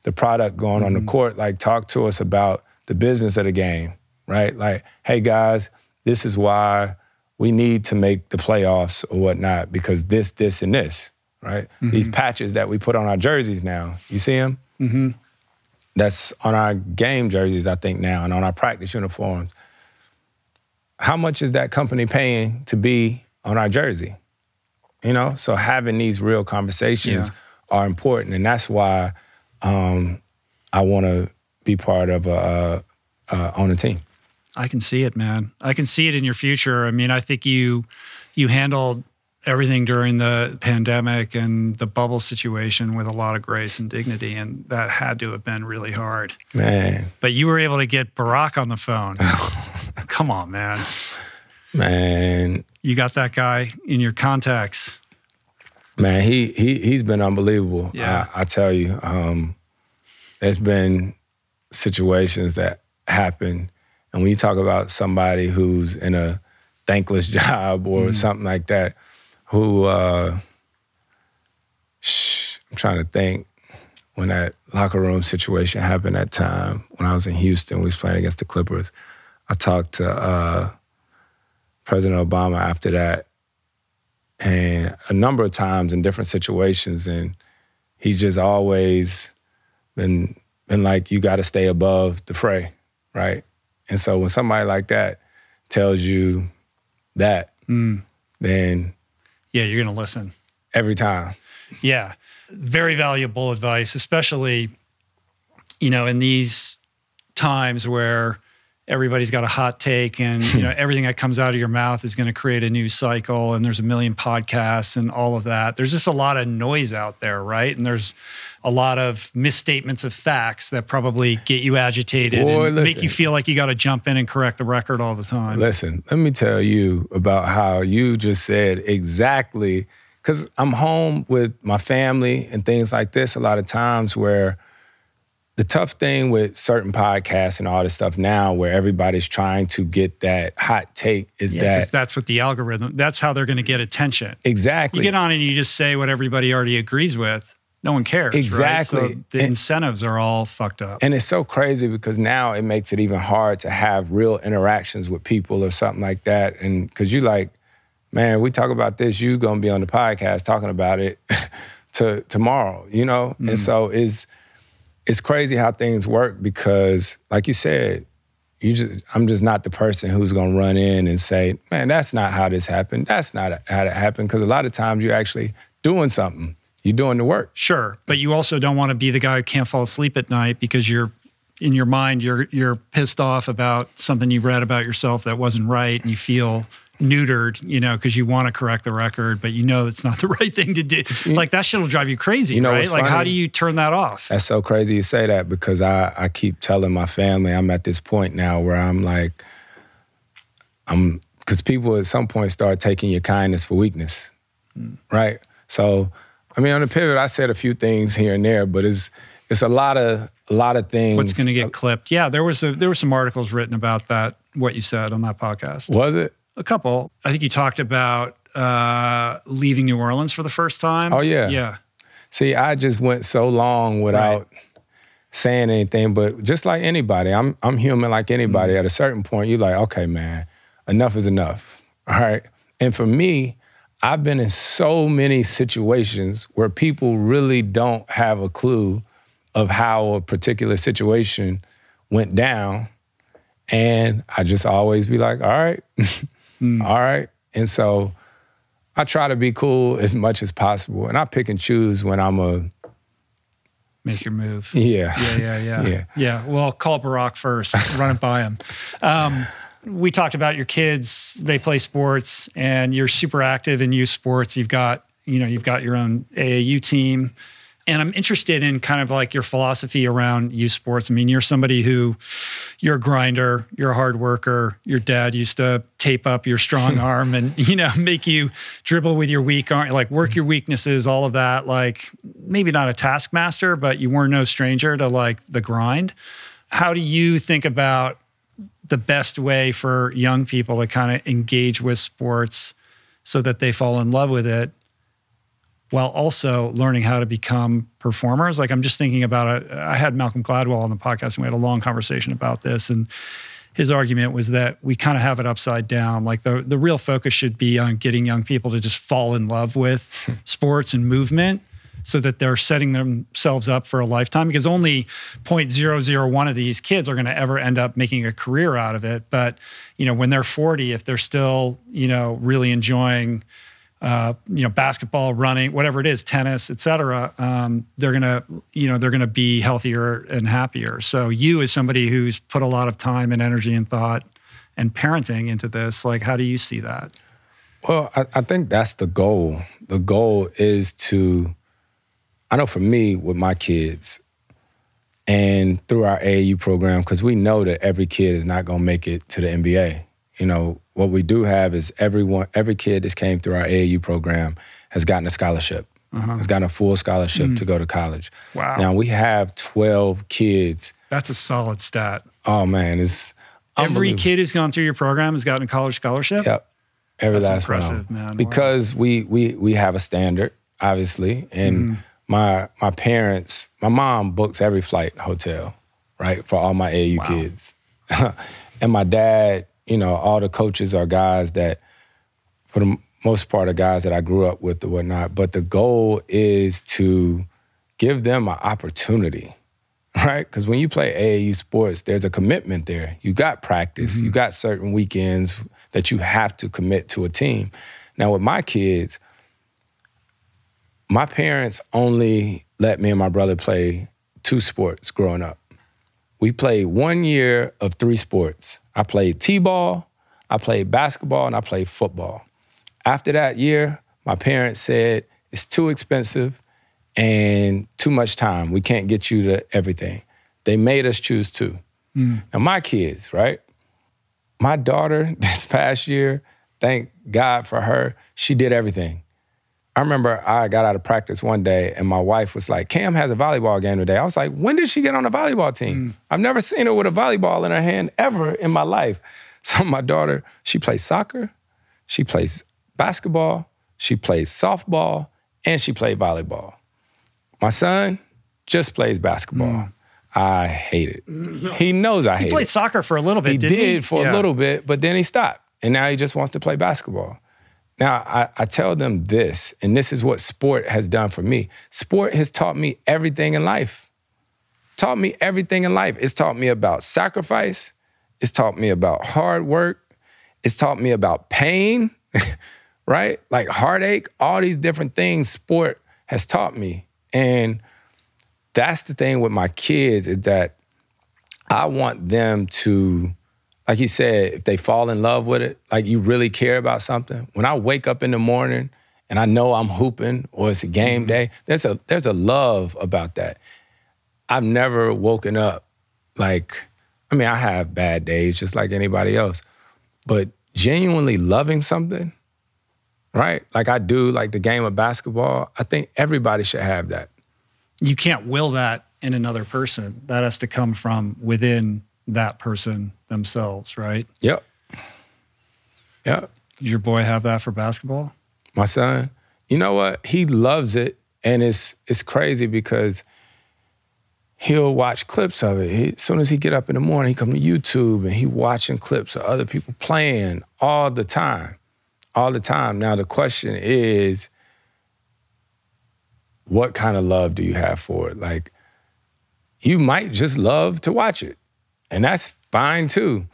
the product going mm-hmm. on the mm-hmm. court. Like, talk to us about the business of the game, right? Like, hey guys, this is why we need to make the playoffs or whatnot because this, this, and this right? Mm-hmm. These patches that we put on our jerseys now. You see them? Mm-hmm. That's on our game jerseys, I think now, and on our practice uniforms. How much is that company paying to be on our jersey? You know, so having these real conversations yeah. are important, and that's why um, I want to be part of a, a, a on a team. I can see it, man. I can see it in your future. I mean, I think you you handled everything during the pandemic and the bubble situation with a lot of grace and dignity, and that had to have been really hard. Man. But you were able to get Barack on the phone. <laughs> Come on, man. Man. You got that guy in your contacts. Man, he he he's been unbelievable. Yeah. I, I tell you, um, there's been situations that happen, and when you talk about somebody who's in a thankless <laughs> job or mm. something like that, who uh, shh, I'm trying to think when that locker room situation happened that time when I was in Houston, we was playing against the Clippers. I talked to uh, President Obama after that, and a number of times in different situations, and he just always been been like, you got to stay above the fray, right? And so when somebody like that tells you that, mm. then yeah, you're going to listen every time. Yeah, very valuable advice, especially you know in these times where everybody's got a hot take and you know <laughs> everything that comes out of your mouth is going to create a new cycle and there's a million podcasts and all of that. There's just a lot of noise out there right? And there's a lot of misstatements of facts that probably get you agitated Boy, and listen, make you feel like you got to jump in and correct the record all the time. Listen let me tell you about how you just said exactly because i'm home with my family and things like this a lot of times where the tough thing with certain podcasts and all this stuff now where everybody's trying to get that hot take is yeah, that that's what the algorithm that's how they're going to get attention. Exactly. You get on and you just say what everybody already agrees with. No one cares exactly right? so the and, incentives are all fucked up. And it's so crazy because now it makes it even hard to have real interactions with people or something like that. And because you like man we talk about this you're gonna be on the podcast talking about it <laughs> to tomorrow you know? Mm. and so is it's crazy how things work because, like you said, you just I'm just not the person who's gonna run in and say, "Man, that's not how this happened. That's not how it happened." Because a lot of times you're actually doing something. You're doing the work. Sure, but you also don't want to be the guy who can't fall asleep at night because you're in your mind you're you're pissed off about something you read about yourself that wasn't right, and you feel neutered, you know, because you want to correct the record, but you know it's not <laughs> the right thing to do. Like that shit will drive you crazy, you know, right? Like, funny? how do you turn that off? That's so crazy you say that because I, I keep telling my family I'm at this point now where I'm like, I'm because people at some point start taking your kindness for weakness, mm. right? So, I mean, on the pivot, I said a few things here and there, but it's it's a lot of a lot of things. What's going to get clipped? Yeah, there was a, there were some articles written about that. What you said on that podcast was it? A couple. I think you talked about uh, leaving New Orleans for the first time. Oh yeah, yeah. See, I just went so long without right. saying anything, but just like anybody, I'm I'm human like anybody. Mm-hmm. At a certain point, you're like, okay, man, enough is enough. All right. And for me, I've been in so many situations where people really don't have a clue of how a particular situation went down. And I just always be like, all right, <laughs> Mm. All right. And so I try to be cool as much as possible. And I pick and choose when I'm a make your move. Yeah. Yeah, yeah, yeah. <laughs> yeah. Yeah. Well, call Barack first, run it by him. Um, we talked about your kids, they play sports and you're super active in youth sports. You've got, you know, you've got your own AAU team. And I'm interested in kind of like your philosophy around youth sports. I mean, you're somebody who, you're a grinder, you're a hard worker. Your dad used to tape up your strong <laughs> arm and, you know, make you dribble with your weak arm, like work your weaknesses, all of that. Like maybe not a taskmaster, but you weren't no stranger to like the grind. How do you think about the best way for young people to kind of engage with sports so that they fall in love with it while also learning how to become performers. Like I'm just thinking about it. I had Malcolm Gladwell on the podcast and we had a long conversation about this. And his argument was that we kind of have it upside down. Like the the real focus should be on getting young people to just fall in love with hmm. sports and movement so that they're setting themselves up for a lifetime because only 0.001 of these kids are going to ever end up making a career out of it but you know when they're 40 if they're still you know really enjoying uh, you know basketball running whatever it is tennis etc um, they're gonna you know they're gonna be healthier and happier. So you as somebody who's put a lot of time and energy and thought and parenting into this like how do you see that? Well I, I think that's the goal. The goal is to I know for me with my kids and through our AAU program, because we know that every kid is not to make it to the NBA. You know, what we do have is everyone, every kid that's came through our AAU program has gotten a scholarship. Uh-huh. Has gotten a full scholarship mm. to go to college. Wow! Now we have twelve kids. That's a solid stat. Oh man, it's every kid who's gone through your program has gotten a college scholarship. Yep, every That's last impressive, one. Man. Because wow. we we we have a standard, obviously, and. Mm my my parents, my mom books every flight hotel, right, for all my AU wow. kids. <laughs> and my dad, you know, all the coaches are guys that, for the most part, are guys that I grew up with or whatnot. But the goal is to give them an opportunity, right? Because when you play AAU sports, there's a commitment there. You got practice, mm-hmm. you got certain weekends that you have to commit to a team. Now, with my kids, my parents only let me and my brother play two sports growing up. We played one year of three sports. I played T ball, I played basketball, and I played football. After that year, my parents said, it's too expensive and too much time. We can't get you to everything. They made us choose two. Mm. Now, my kids, right? My daughter <laughs> this past year, thank God for her, she did everything. I remember I got out of practice one day and my wife was like, Cam has a volleyball game today. I was like, when did she get on a volleyball team? Mm. I've never seen her with a volleyball in her hand ever in my life. <laughs> So my daughter, she plays soccer, she plays basketball, she plays softball, and she played volleyball. My son just plays basketball. Mm. I hate it. He knows I hate it. He played soccer for a little bit, he did he? for yeah. a little bit, but then he stopped. And now he just wants to play basketball. Now, I, I, tell them this, and this is what sport has done for me. Sport has taught me everything in life. Taught me everything in life. It's taught me about sacrifice. It's taught me about hard work. It's taught me about pain, <laughs> right? Like heartache, all these different things sport has taught me. And that's the thing with my kids is that I want them to like he said, if they fall in love with it, like you really care about something. When I wake up in the morning and I know I'm hooping or it's a game mm-hmm. day, there's a there's a love about that. I've never woken up like I mean, I have bad days just like anybody else. But genuinely loving something, right? Like I do like the game of basketball, I think everybody should have that. You can't will that in another person. That has to come from within that person themselves, right? Yep. Yep. Does your boy have that for basketball? My son, you know what? He loves it, and it's it's crazy because he'll watch clips of it. He, as soon as he get up in the morning, he come to YouTube and he watching clips of other people playing all the time, all the time. Now the question is, what kind of love do you have for it? Like, you might just love to watch it and that's fine too.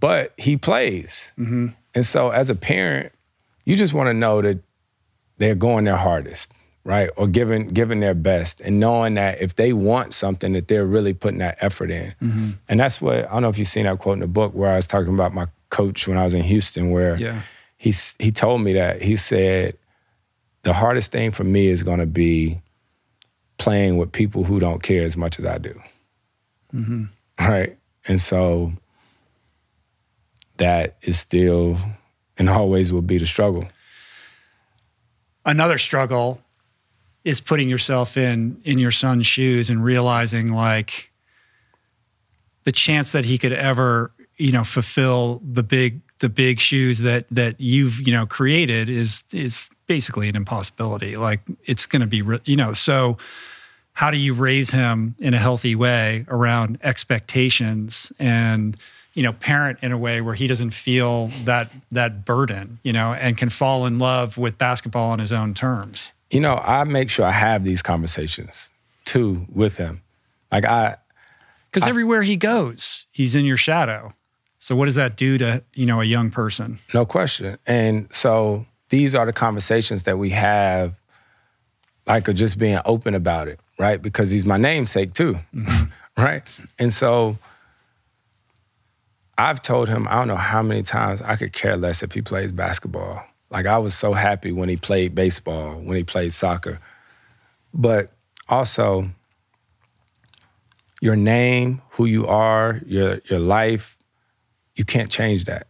But he plays, mm-hmm. and so as a parent, you just want to know that they're going their hardest, right, or giving giving their best, and knowing that if they want something, that they're really putting that effort in. Mm-hmm. And that's what I don't know if you've seen that quote in the book where I was talking about my coach when I was in Houston, where yeah. he he told me that he said the hardest thing for me is going to be playing with people who don't care as much as I do. Mm-hmm. Right. And so that is still and always will be the struggle. Another struggle is putting yourself in in your son's shoes and realizing like the chance that he could ever, you know, fulfill the big the big shoes that that you've, you know, created is is basically an impossibility. Like it's going to be, you know, so how do you raise him in a healthy way around expectations and you know, parent in a way where he doesn't feel that that burden, you know, and can fall in love with basketball on his own terms. You know, I make sure I have these conversations too with him. Like I because everywhere he goes, he's in your shadow. So what does that do to, you know, a young person? No question. And so these are the conversations that we have like of just being open about it, right? Because he's my namesake too. Mm-hmm. <laughs> right? And so I've told him, I don't know how many times I could care less if he plays basketball. Like I was so happy when he played baseball, when he played soccer. But also, your name, who you are, your your life, you can't change that.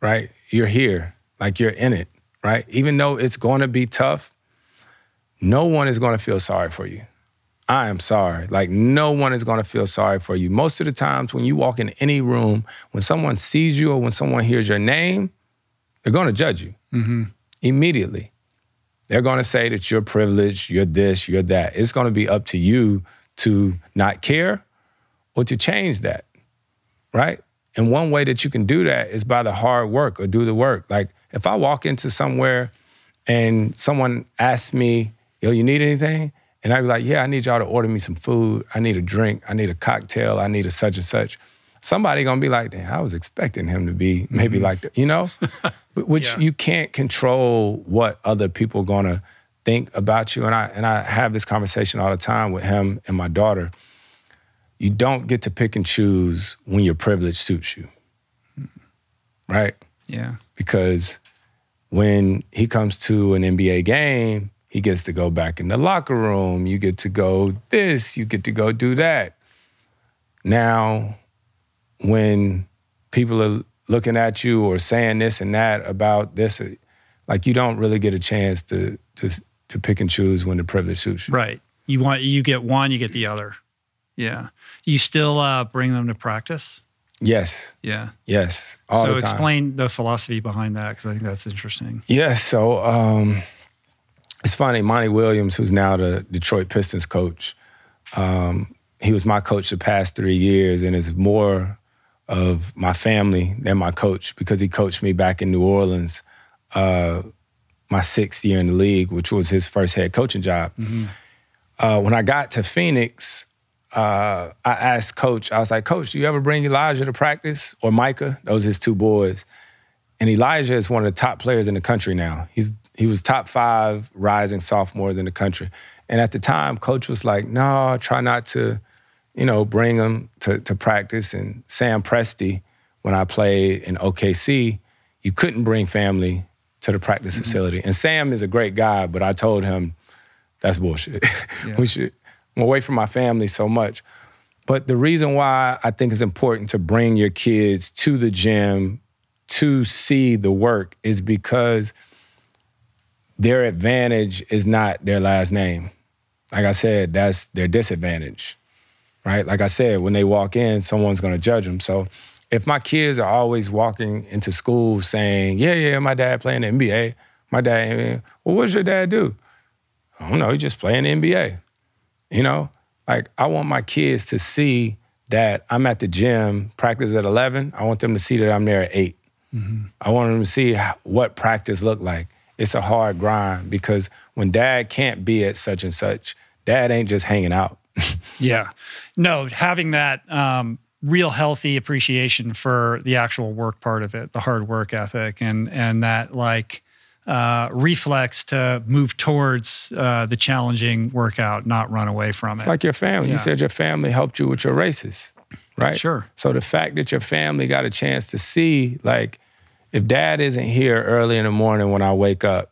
Right? You're here. Like you're in it, right? Even though it's going to be tough, no one is going to feel sorry for you. I am sorry. Like, no one is going to feel sorry for you. Most of the times, when you walk in any room, when someone sees you or when someone hears your name, they're going to judge you mm-hmm. immediately. They're going to say that you're privileged, you're this, you're that. It's going to be up to you to not care or to change that, right? And one way that you can do that is by the hard work or do the work. Like, if I walk into somewhere and someone asks me, yo, you need anything? And I'd be like, yeah, I need y'all to order me some food. I need a drink. I need a cocktail. I need a such and such. Somebody gonna be like, damn, I was expecting him to be maybe mm-hmm. like that, you know? <laughs> Which yeah. you can't control what other people gonna think about you. And I and I have this conversation all the time with him and my daughter. You don't get to pick and choose when your privilege suits you. Right? Yeah. Because when he comes to an NBA game, he gets to go back in the locker room. You get to go this, you get to go do that. Now, when people are looking at you or saying this and that about this, like you don't really get a chance to to to pick and choose when the privilege suits you. Right. You want you get one, you get the other. Yeah. You still uh, bring them to practice. Yes. Yeah. Yes. so explain the philosophy behind that because I think that's interesting. Yes. Yeah, so um, it's funny, Monty Williams, who's now the Detroit Pistons coach, um, he was my coach the past three years and is more of my family than my coach because he coached me back in New Orleans uh, my sixth year in the league, which was his first head coaching job. Mm-hmm. Uh, when I got to Phoenix, uh, I asked Coach, I was like, Coach, do you ever bring Elijah to practice or Micah? Those are his two boys. And Elijah is one of the top players in the country now. He's he was top five rising sophomores in the country. And at the time, coach was like, no, try not to, you know, bring him to, to practice. And Sam Presti, when I played in OKC, you couldn't bring family to the practice mm-hmm. facility. And Sam is a great guy, but I told him that's bullshit. <laughs> Yeah. we should I'm away from my family so much. But the reason why I think it's important to bring your kids to the gym to see the work is because – their advantage is not their last name. Like I said, that's their disadvantage, right? Like I said, when they walk in, someone's gonna judge them. So if my kids are always walking into school saying, yeah, yeah, my dad playing the NBA, my dad, well, what does your dad do? I don't know, he just playing the NBA. You know, like I want my kids to see that I'm at the gym, practice at 11. I want them to see that I'm there at 8. Mm-hmm. I want them to see what practice looked like it's a hard grind because when dad can't be at such and such, dad ain't just hanging out. <laughs> yeah. No, having that um, real healthy appreciation for the actual work part of it, the hard work ethic, and and that like uh, reflex to move towards uh, the challenging workout, not run away from it. It's like your family. Yeah. You said your family helped you with your races, right? Sure. So the fact that your family got a chance to see, like, if dad isn't here early in the morning when I wake up,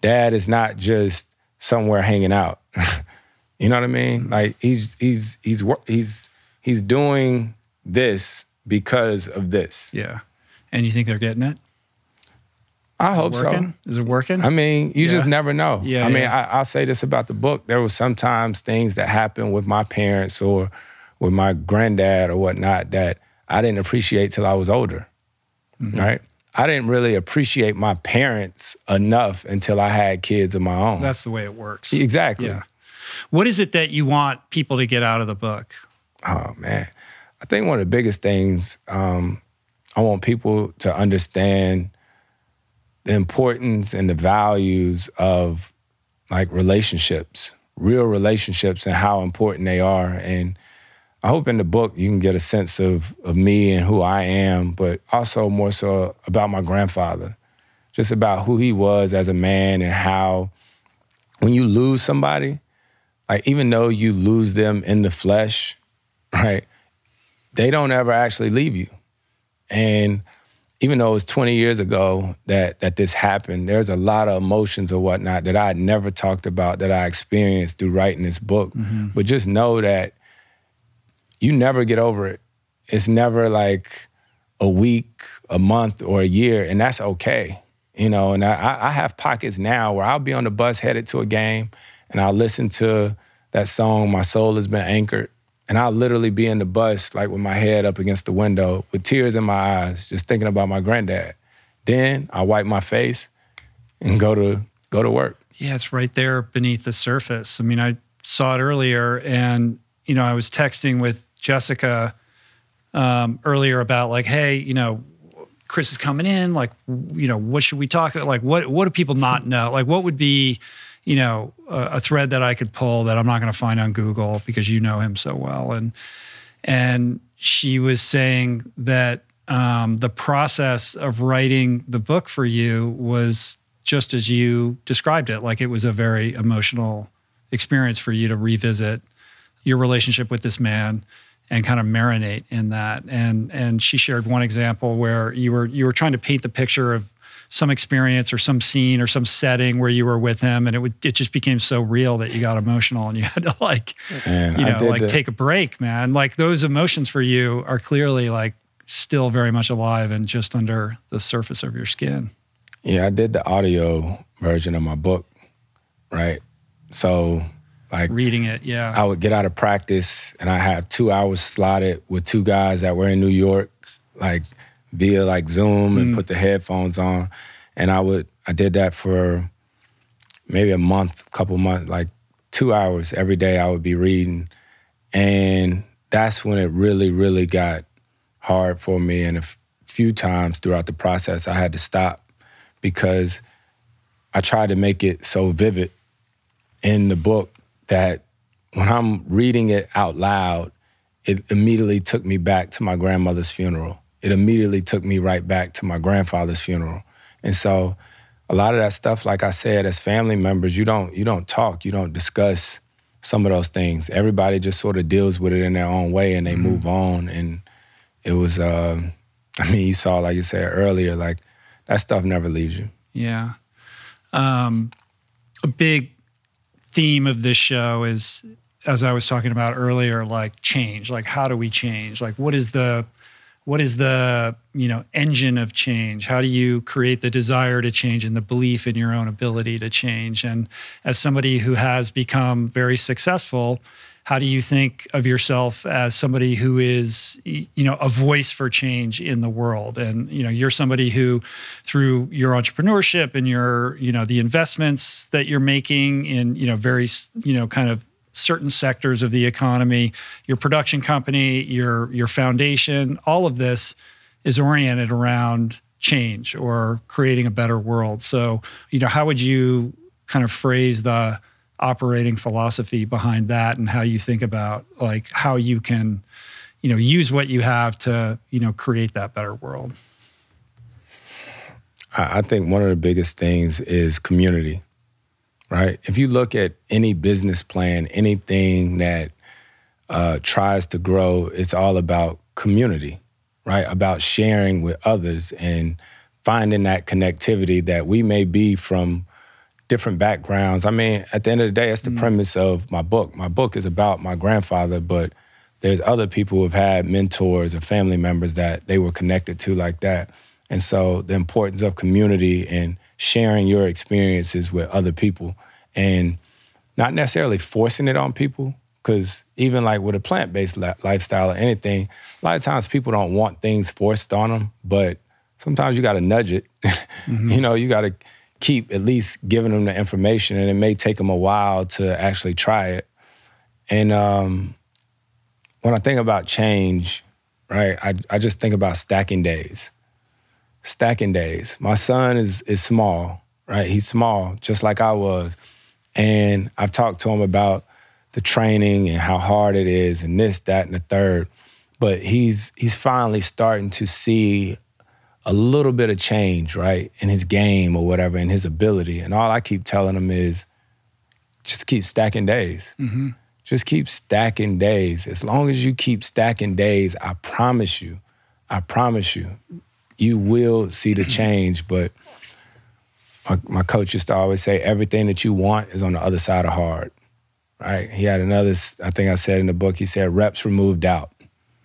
dad is not just somewhere hanging out. <laughs> you know what I mean? Like he's he's he's he's he's doing this because of this. Yeah. And you think they're getting it? I hope so. Is it working? I mean, you yeah. just never know. Yeah. I mean, yeah. I, will say this about the book. There was sometimes things that happened with my parents or with my granddad or whatnot that I didn't appreciate till I was older. Mm-hmm. Right. I didn't really appreciate my parents enough until I had kids of my own. That's the way it works. Exactly. Yeah. What is it that you want people to get out of the book? Oh man. I think one of the biggest things um, I want people to understand the importance and the values of like relationships, real relationships, and how important they are. And I hope in the book you can get a sense of of me and who I am, but also more so about my grandfather, just about who he was as a man and how when you lose somebody, like even though you lose them in the flesh, right? They don't ever actually leave you. And even though it was 20 years ago that that this happened, there's a lot of emotions or whatnot that I had never talked about that I experienced through writing this book. Mm-hmm. But just know that you never get over it. It's never like a week, a month, or a year, and that's okay. You know, and I, I have pockets now where I'll be on the bus headed to a game and I'll listen to that song, My Soul Has Been Anchored. And I'll literally be in the bus, like with my head up against the window, with tears in my eyes, just thinking about my granddad. Then I wipe my face and go to go to work. Yeah, it's right there beneath the surface. I mean, I saw it earlier, and you know, I was texting with Jessica um, earlier about like, hey, you know, Chris is coming in. Like, you know, what should we talk about? Like, what what do people not know? Like, what would be, you know, a, a thread that I could pull that I'm not going to find on Google because you know him so well. And and she was saying that um, the process of writing the book for you was just as you described it. Like, it was a very emotional experience for you to revisit your relationship with this man and kind of marinate in that. And and she shared one example where you were you were trying to paint the picture of some experience or some scene or some setting where you were with him and it would it just became so real that you got emotional and you had to like man, you know like the, take a break man. Like those emotions for you are clearly like still very much alive and just under the surface of your skin. Yeah i did the audio version of my book right? So like reading it, yeah. I would get out of practice and I have two hours slotted with two guys that were in New York, like via like Zoom and mm. put the headphones on. And I would I did that for maybe a month, couple months, like two hours every day I would be reading. And that's when it really, really got hard for me. And a f- few times throughout the process I had to stop because I tried to make it so vivid in the book that when I'm reading it out loud, it immediately took me back to my grandmother's funeral. It immediately took me right back to my grandfather's funeral. And so a lot of that stuff, like I said, as family members, you don't you don't talk, you don't discuss some of those things. Everybody just sort of deals with it in their own way and they mm-hmm. move on. And it was uh, <laughs> I mean, you saw, like you said earlier, like that stuff never leaves you. Yeah. Um, a big theme of this show is as I was talking about earlier, like change. Like how do we change? Like what is the what is the you know engine of change? How do you create the desire to change and the belief in your own ability to change? And as somebody who has become very successful, how do you think of yourself as somebody who is you know a voice for change in the world? And you know you're somebody who through your entrepreneurship and your you know the investments that you're making in you know very you know kind of certain sectors of the economy your production company your your foundation all of this is oriented around change or creating a better world. So you know how would you kind of phrase the operating philosophy behind that and how you think about like how you can you know use what you have to you know create that better world? I think one of the biggest things is community right? If you look at any business plan anything that uh, tries to grow it's all about community right? About sharing with others and finding that connectivity that we may be from different backgrounds. I mean, at the end of the day, that's the mm. premise of my book. My book is about my grandfather, but there's other people who have had mentors or family members that they were connected to like that. And so the importance of community and sharing your experiences with other people and not necessarily forcing it on people because even like with a plant-based la- lifestyle or anything a lot of times people don't want things forced on them but sometimes you got to nudge it <laughs> mm-hmm. you know you got to keep at least giving them the information, and it may take them a while to actually try it. And um, when I think about change, right? I, I just think about stacking days. Stacking days. My son is is small, right? He's small, just like I was. And I've talked to him about the training and how hard it is and this, that, and the third. But he's he's finally starting to see a little bit of change, right, in his game or whatever, in his ability. And all I keep telling him is just keep stacking days. Mm-hmm. Just keep stacking days. As long as you keep stacking days, I promise you, I promise you, you will see the change. But my, my coach used to always say, everything that you want is on the other side of hard, right? He had another, I think I said in the book, he said, reps removed doubt,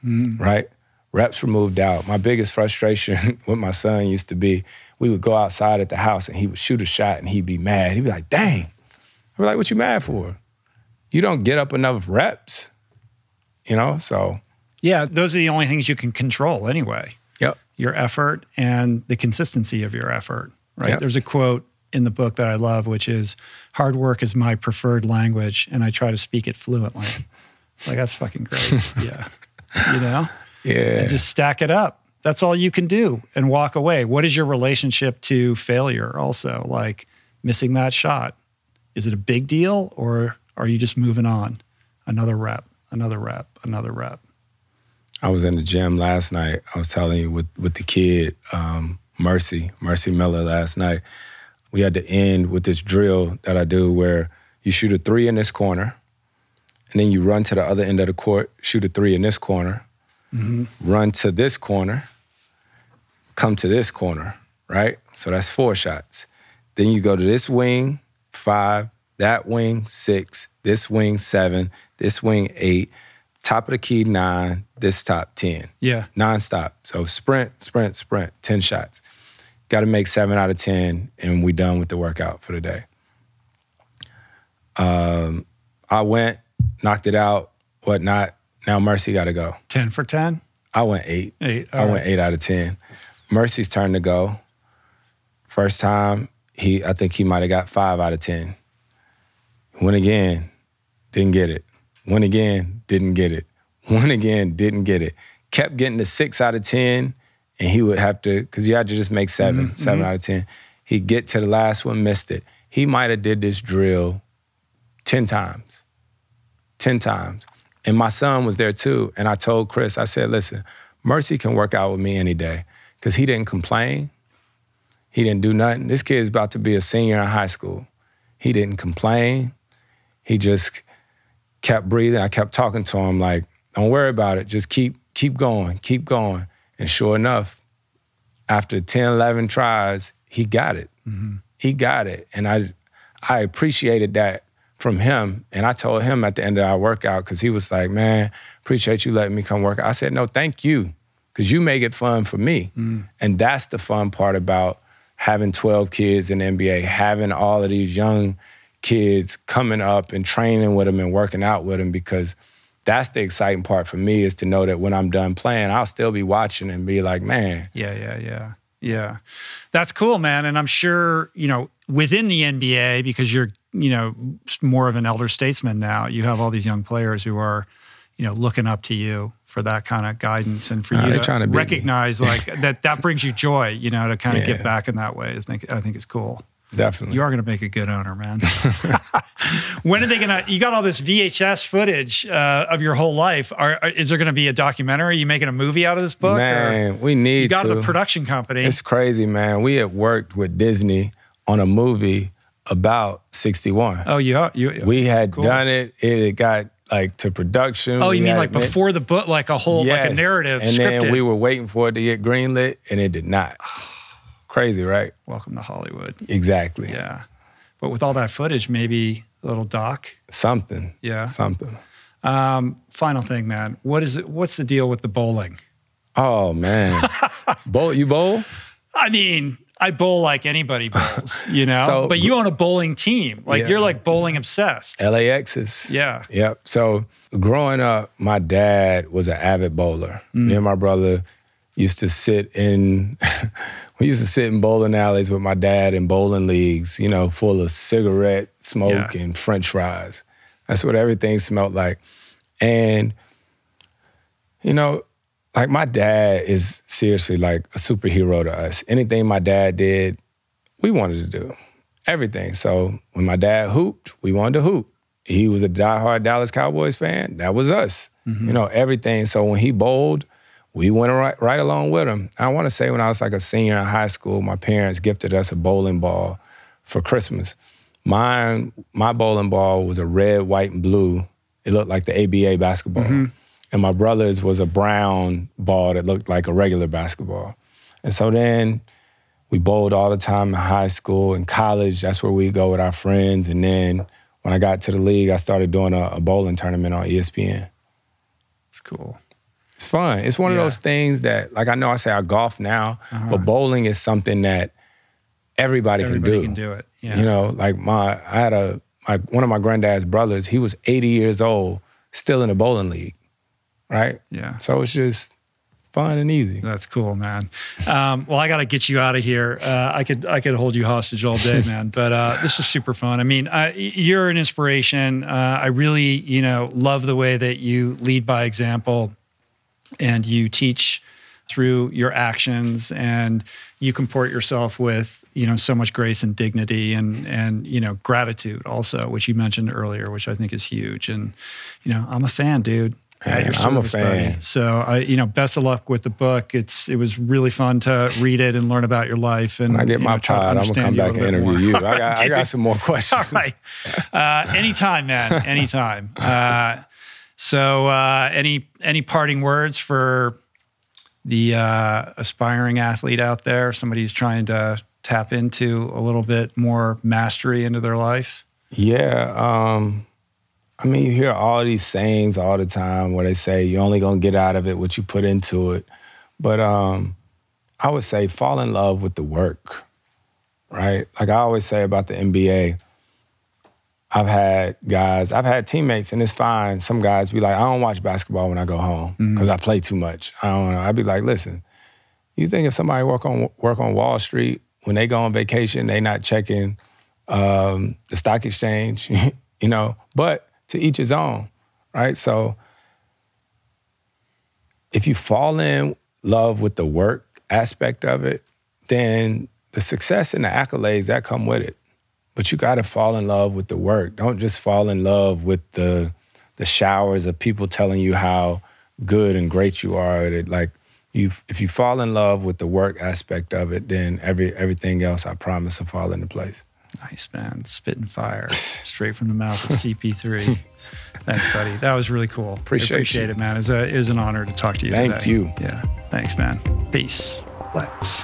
Mm. right? Reps removed out. My biggest frustration <laughs> with my son used to be we would go outside at the house and he would shoot a shot and he'd be mad. He'd be like, dang. I'd be like, what you mad for? You don't get up enough reps, you know? So, Yeah, those are the only things you can control anyway. yep. Your effort and the consistency of your effort, right? Yep. There's a quote in the book that I love, which is hard work is my preferred language and I try to speak it fluently. like, that's fucking great. <laughs> yeah. You know? Yeah. And just stack it up. That's all you can do and walk away. What is your relationship to failure also? Like missing that shot. Is it a big deal or are you just moving on? Another rep, another rep, another rep. I was in the gym last night. I was telling you with with the kid, um, Mercy, Mercy Miller last night. We had to end with this drill that I do where you shoot a three in this corner, and then you run to the other end of the court, shoot a three in this corner, run to this corner, come to this corner, right? So that's four shots. Then you go to this wing, five, that wing, six, this wing, seven, this wing, eight, top of the key, nine, this top, 10. Yeah. Nonstop. So sprint, sprint, sprint, 10 shots. Got to make seven out of 10, and we done with the workout for the day. Um, I went, knocked it out, whatnot. Now Mercy got to go. 10 for 10? I went eight. Eight. I went right. eight out of ten. Mercy's turn to go. First time, he I think he might have got five out of ten. Went again, didn't get it. Went again, didn't get it. Went again, didn't get it. Kept getting the six out of ten, and he would have to because you had to just make mm-hmm, 7 mm-hmm. 7 out of ten. He'd get to the last one, missed it. He might have did this drill ten times. 10 times. And my son was there too. And I told Chris, I said, listen, Mercy can work out with me any day because he didn't complain. He didn't do nothing. This kid's about to be a senior in high school. He didn't complain. He just kept breathing. I kept talking to him like, don't worry about it. Just keep, keep going, keep going. And sure enough, after 10, 11 tries, he got it. Mm-hmm. He got it. And I, I appreciated that from him. And I told him at the end of our workout, because he was like, man, appreciate you letting me come work. I said, no, thank you, because you make it fun for me. Mm. And that's the fun part about having 12 kids in the NBA, having all of these young kids coming up and training with them and working out with them, because that's the exciting part for me is to know that when I'm done playing, I'll still be watching and be like, man, Yeah, yeah, yeah. Yeah. That's cool, man. And I'm sure, you know, within the NBA, because you're, you know, more of an elder statesman now, you have all these young players who are, you know, looking up to you for that kind of guidance and for Uh, you to, to recognize like that that brings you joy, you know, to kind of Yeah. give back in that way. I think I think it's cool. Definitely. You are going to make a good owner, man. <laughs> when are they going to? You got all this VHS footage uh, of your whole life. Are, are- is there going to be a documentary? Are you making a movie out of this book? man, we need you got to. the production company. It's crazy, man. We had worked with Disney on a movie about 61. oh, you, you we had cool. done it. It got like to production. Oh, you mean like it before the book, like a whole, like a Yes. narrative And scripted? then we were waiting for it to get greenlit, and it did not. Crazy, right? Welcome to Hollywood. Exactly. Yeah, but with all that footage, maybe a little doc. Something. Yeah. Something. Um, final thing, man. What is it? What's the deal with the bowling? Oh man. <laughs> bowl you bowl? I mean, I bowl like anybody bowls, <laughs> you know. So- but you own a bowling team. Like Yeah. you're like bowling obsessed. LAX's. Yeah. Yep. So growing up, my dad was an avid bowler. Mm. Me and my brother used to sit in <laughs> we used to sit in bowling alleys with my dad in bowling leagues, you know, full of cigarette smoke Yeah. and french fries. That's what everything smelled like. And you know, like my dad is seriously like a superhero to us. Anything my dad did, we wanted to do. Everything. So when my dad hooped, we wanted to hoop. He was a diehard Dallas Cowboys fan. That was us. Mm-hmm. You know, everything. So when he bowled, we went right, right along with them. I want to say when I was like a senior in high school, my parents gifted us a bowling ball for Christmas. Mine, my bowling ball was a red, white, and blue. It looked like the ABA basketball. Mm-hmm. And my brother's was a brown ball that looked like a regular basketball. And so then we bowled all the time in high school and college. That's where we go with our friends. And then when I got to the league, I started doing a, a bowling tournament on ESPN. It's cool. It's fun. It's one yeah. of those things that, like, I know I say I golf now, uh-huh. but bowling is something that everybody, everybody can do. can do it. Yeah. You know, like my, I had a, my, one of my granddad's brothers, he was 80 years old, still in the bowling league, right? Yeah. So it's just fun and easy. That's cool, man. Um, well, I got to get you out of here. Uh, I could I could hold you hostage all day, <laughs> man. But uh, this is super fun. I mean, uh, you're an inspiration. Uh, I really, you know, love the way that you lead by example, and you teach through your actions, and you comport yourself with you know so much grace and dignity and and you know gratitude also, which you mentioned earlier, which I think is huge. And you know, I'm a fan, dude service, I'm a fan. Buddy. So I, you know, best of luck with the book. It's it was really fun to read it and learn about your life. And when I get my know, pod, I'm gonna come back and interview more. you. <laughs> I got I got some more <laughs> questions. All right, uh, anytime, man, anytime. <laughs> Uh, so uh, any any parting words for the uh, aspiring athlete out there? Somebody who's trying to tap into a little bit more mastery into their life. Yeah. Um, I mean, you hear all these sayings all the time where they say you're only gonna get out of it what you put into it. But um, I would say fall in love with the work, right? Like I always say about the NBA, I've had guys, I've had teammates, and it's fine. Some guys be like, I don't watch basketball when I go home because mm-hmm. I play too much. I don't know. I'd be like, listen, you think if somebody work on work on Wall Street when they go on vacation, they not checking um, the stock exchange, <laughs> you know? But to each his own, right? So if you fall in love with the work aspect of it, then the success and the accolades that come with it. But you got to fall in love with the work. Don't just fall in love with the the showers of people telling you how good and great you are at it. Like you, if you fall in love with the work aspect of it, then every everything else I promise will fall into place. Nice man, spitting fire <laughs> straight from the mouth of CP3. <laughs> Thanks, buddy. That was really cool. Appreciate, appreciate it, man. It's a it was an honor to talk to you. Thank today. you. Yeah. Thanks, man. Peace. Let's.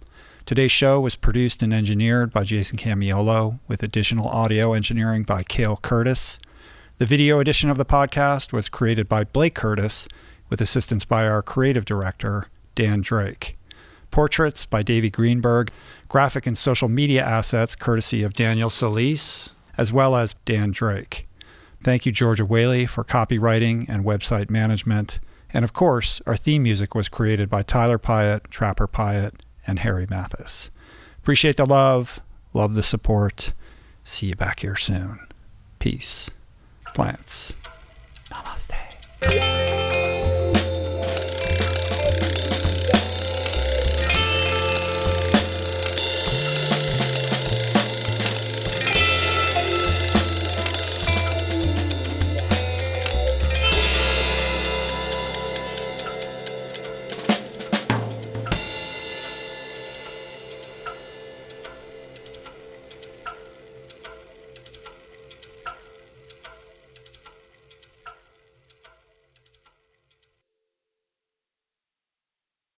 Today's show was produced and engineered by Jason Camiolo, with additional audio engineering by Cale Curtis. The video edition of the podcast was created by Blake Curtis, with assistance by our creative director, Dan Drake. Portraits by Davy Greenberg, graphic and social media assets courtesy of Daniel Solis, as well as Dan Drake. Thank you, Georgia Whaley, for copywriting and website management. And of course, our theme music was created by Tyler Piatt, Trapper Piatt, and Harry Mathis. Appreciate the love, love the support. See you back here soon. Peace. plants. Namaste.